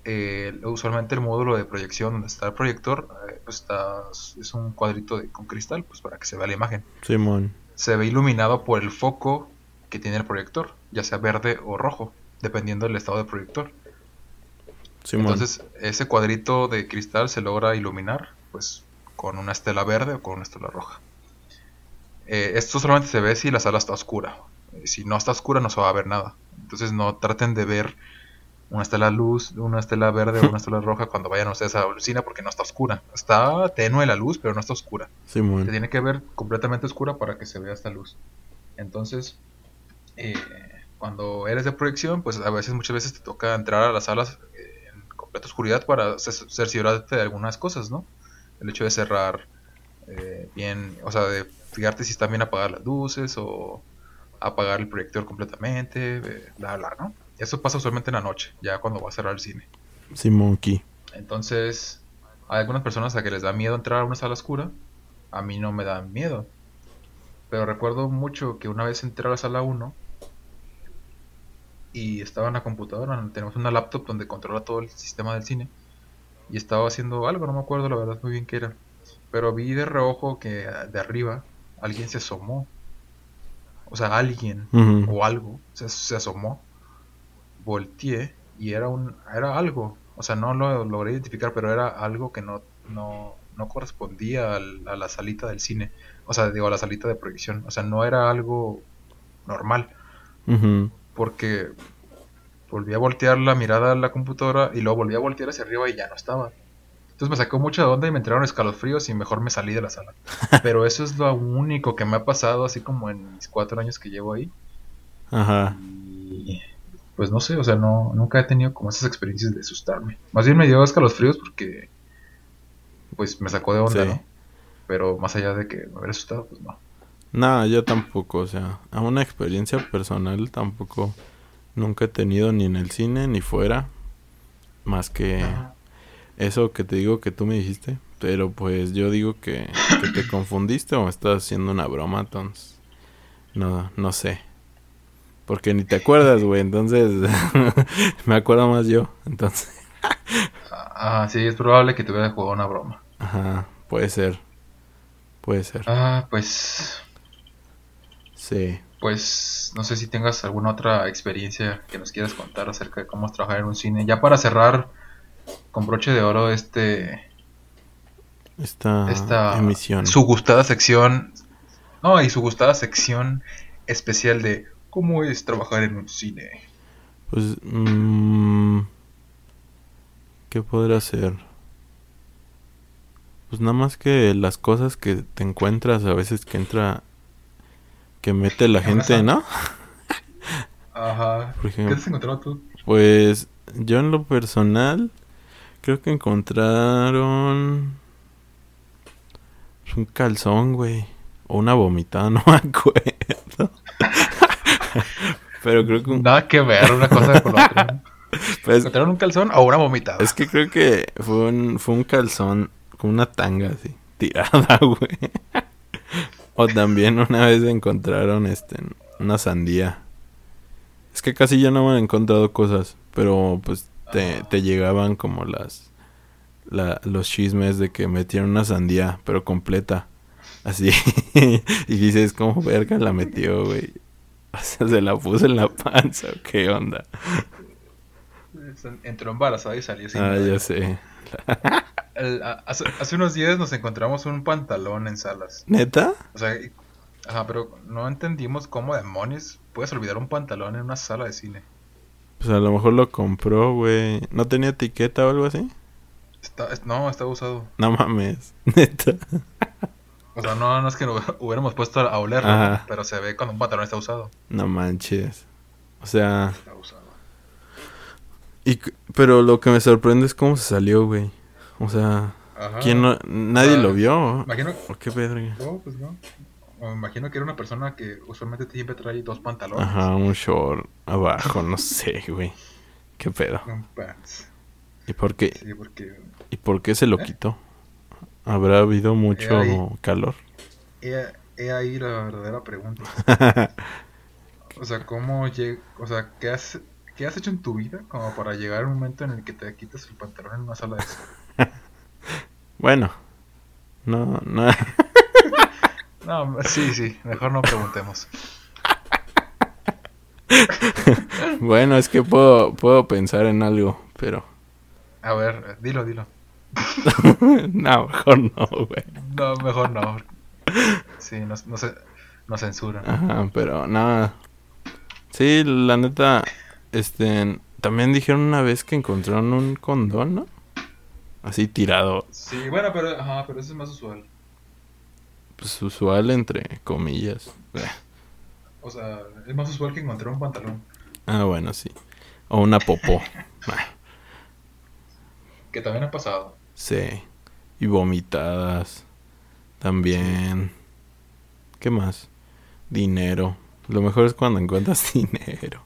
eh, usualmente el módulo de proyección donde está el proyector, eh, pues está, es un cuadrito de, con cristal, pues para que se vea la imagen. Simón. Se ve iluminado por el foco que tiene el proyector, ya sea verde o rojo, dependiendo del estado del proyector. Simón. Entonces, ese cuadrito de cristal se logra iluminar, pues, con una estela verde o con una estela roja. eh, esto solamente se ve si la sala está oscura. Eh, si no está oscura no se va a ver nada. Entonces no traten de ver una estela luz, una estela verde o una estela roja cuando vayan ustedes a la oficina porque no está oscura. Está tenue la luz, pero no está oscura. Se tiene que ver completamente oscura para que se vea esta luz. Entonces, eh, cuando eres de proyección, pues a veces, muchas veces te toca entrar a las salas eh, en completa oscuridad para ce- cerciorarte de algunas cosas, ¿no? El hecho de cerrar eh, bien, o sea, de fijarte si están bien apagadas las luces o apagar el proyector completamente, eh, bla, bla, ¿no? Eso pasa usualmente en la noche, ya cuando va a cerrar el cine. Simón aquí. Entonces, hay algunas personas a que les da miedo entrar a una sala oscura. A mí no me da miedo. Pero recuerdo mucho que una vez entré a la sala 1 y estaba en la computadora. Tenemos una laptop donde controla todo el sistema del cine. Y estaba haciendo algo, no me acuerdo la verdad muy bien qué era. Pero vi de reojo que ah, de arriba alguien se asomó. O sea, alguien o algo se, se asomó. Volteé y era un era algo. O sea, no lo logré identificar, pero era algo que no, no, no correspondía al- a la salita del cine. O sea, digo, a la salita de proyección. O sea, no era algo normal. Porque volví a voltear la mirada a la computadora y luego volví a voltear hacia arriba y ya no estaba. Entonces me sacó mucha onda y me entraron escalofríos y mejor me salí de la sala. Pero eso es lo único que me ha pasado, así como en mis cuatro años que llevo ahí. Ajá. Y pues no sé, o sea, no, nunca he tenido como esas experiencias de asustarme. Más bien me dio escalofríos porque pues me sacó de onda, Sí. ¿no? Pero más allá de que me hubiera asustado, pues no. No, yo tampoco, o sea, a una experiencia personal tampoco nunca he tenido ni en el cine ni fuera, más que eso que te digo que tú me dijiste, pero pues yo digo que, que te confundiste o me estás haciendo una broma, entonces, no, no sé, porque ni te acuerdas, güey, entonces me acuerdo más yo, entonces, Ah, sí, es probable que te hubiera jugado una broma. ajá, puede ser, puede ser, Ah, pues sí. Pues no sé si tengas alguna otra experiencia que nos quieras contar acerca de cómo es trabajar en un cine. Ya para cerrar con broche de oro este Esta, esta emisión. su gustada sección. No, y su gustada sección especial de cómo es trabajar en un cine. Pues, mm, ¿qué podrá ser? Pues nada más que las cosas que te encuentras a veces que entra, que mete la En gente, ¿no? Ajá. Por ¿Qué has encontrado tú? pues yo en lo personal creo que encontraron pues, un calzón, güey, o una vomitada, no me acuerdo. Pero creo que un- Nada que ver una cosa con la otra. pues, ¿Encontraron un calzón o una vomitada? Es que creo que fue un, fue un calzón con una tanga así, tirada, güey. O también una vez encontraron este una sandía. Es que casi ya no me han encontrado cosas, pero pues te, te llegaban como las la- los chismes de que metieron una sandía, pero completa. Así. y dices, ¿cómo verga la metió, güey? O sea, se la puso en la panza, ¿o ¿qué onda? Entró embarazada y salió sin Ah, ya sé. El- hace, hace unos días nos encontramos un pantalón en salas. ¿Neta? O sea, ajá, pero no entendimos cómo demonios puedes olvidar un pantalón en una sala de cine. Pues a lo mejor lo compró, güey. ¿No tenía etiqueta o algo así? Está, es- no, estaba usado. No mames. Neta. O sea, no, no es que lo hubiéramos puesto a olerlo, Ajá. pero se ve cuando un pantalón está usado. No manches. O sea, Está usado. y, pero lo que me sorprende es cómo se salió, güey. O sea, Ajá. ¿quién no, nadie Ah, lo vio? Imagino, ¿O qué verga? no, pues no. O me imagino que era una persona que usualmente siempre trae dos pantalones. Ajá, un short abajo, no sé, güey. ¿Qué pedo? Un pants. ¿Y por qué, Sí, porque y por qué se lo ¿Eh? quitó? ¿Habrá habido mucho ahí. calor? he, he ahí la verdadera pregunta. O sea, ¿cómo lleg O sea, ¿qué has, ¿qué has hecho en tu vida como para llegar a un momento en el que te quitas el pantalón en una sala de? bueno, no, no. No, sí, sí, mejor no preguntemos. bueno, es que puedo, puedo pensar en algo, pero... A ver, dilo, dilo. no, mejor no, güey. No, mejor no. Sí, no, no sé. Nos censuran. Ajá, pero nada. Sí, la neta, este, también dijeron una vez que encontraron un condón, ¿no? Así tirado, Sí, bueno, pero, ajá, pero eso es más usual. pues usual entre comillas. O sea, es más usual que encontrar un pantalón. Ah, bueno, sí. O una popó. Ah, Que también ha pasado. sí. Y vomitadas. También. ¿Qué más? Dinero. Lo mejor es cuando encuentras dinero.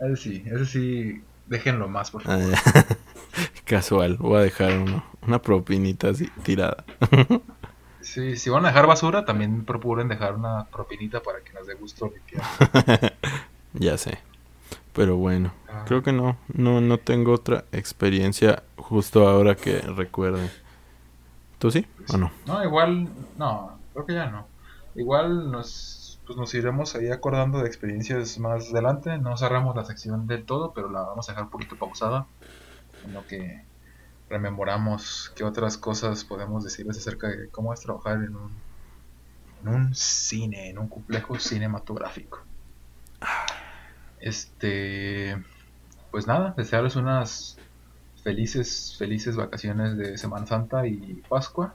Ese sí, ese sí, déjenlo más, por Ah, favor. ya. Casual. Voy a dejar uno, una propinita así tirada. Sí, si van a dejar basura, también procuren dejar una propinita para que nos dé gusto limpiar. ya sé. Pero bueno. Ah. Creo que no, no, no tengo otra experiencia justo ahora que recuerde. ¿Tú sí o no? No, igual, no, creo que ya no. Igual nos, pues nos iremos ahí acordando de experiencias más adelante. No cerramos la sección del todo, pero la vamos a dejar un poquito pausada. En lo que rememoramos qué otras cosas podemos decirles acerca de cómo es trabajar en un, en un cine, en un complejo cinematográfico. Este, pues nada, desearles unas felices, felices vacaciones de Semana Santa y Pascua.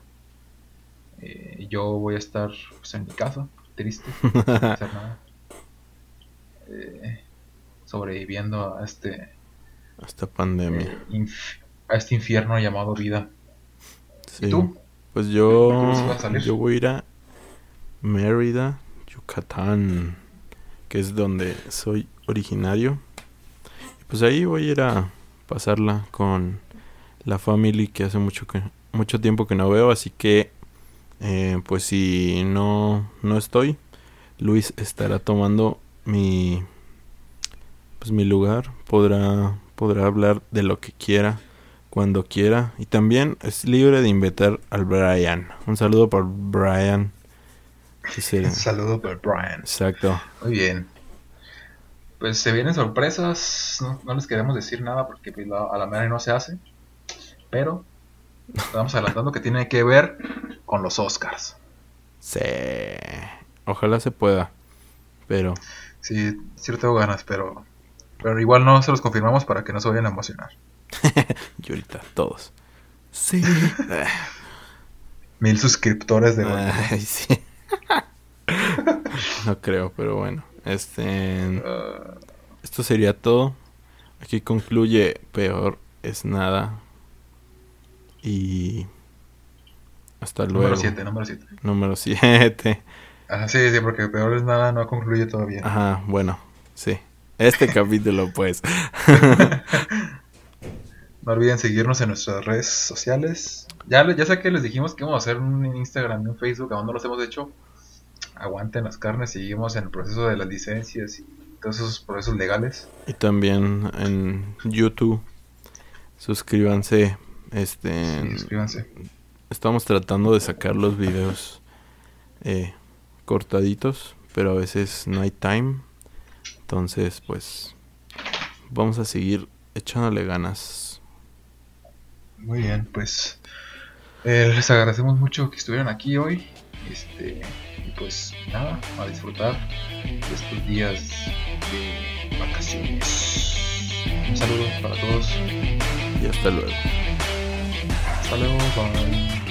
Eh, yo voy a estar pues, en mi casa, triste, sin hacer nada. Eh, sobreviviendo a este, Esta pandemia. eh, a este infierno llamado vida. Sí. ¿Y tú? Pues ¿A yo, yo voy a ir a Mérida, Yucatán, que es donde soy originario. Y pues ahí voy a ir a pasarla con la family que hace mucho que mucho tiempo que no veo, así que eh, pues si no no estoy, Luis estará tomando mi pues mi lugar, podrá podrá hablar de lo que quiera cuando quiera. Y también es libre de invitar al Brian. Un saludo para Brian. Un saludo para Brian. Exacto. Muy bien. Pues se vienen sorpresas, no, no les queremos decir nada porque pues, la- a la mera no se hace, pero estamos adelantando que tiene que ver con los Oscars. Sí. Ojalá se pueda. Pero Sí, sí tengo ganas, pero, pero igual no se los confirmamos para que no se vayan a emocionar. y ahorita todos. Sí. Mil suscriptores de. Ay, sí. no creo, pero bueno. Este. Ah, Esto sería todo. Aquí concluye Peor es nada. Y. Hasta luego. número 7, número 7. Número 7. Ajá, sí, sí, porque peor es nada, no concluye todavía. Ajá, bueno, sí. Este capítulo, pues. No olviden seguirnos en nuestras redes sociales. Ya, ya sé que les dijimos que íbamos a hacer un Instagram y un Facebook, aún no los hemos hecho. Aguanten las carnes, seguimos en el proceso de las licencias y todos esos procesos legales. Y también en YouTube. Suscríbanse. Este. Sí, suscríbanse. Estamos tratando de sacar los videos eh, cortaditos, pero a veces no hay time. Entonces, pues. Vamos a seguir echándole ganas. Muy bien, pues eh, les agradecemos mucho que estuvieran aquí hoy. Este, y pues nada, a disfrutar de estos días de vacaciones. Un saludo para todos. Y hasta luego. Hasta luego, bye.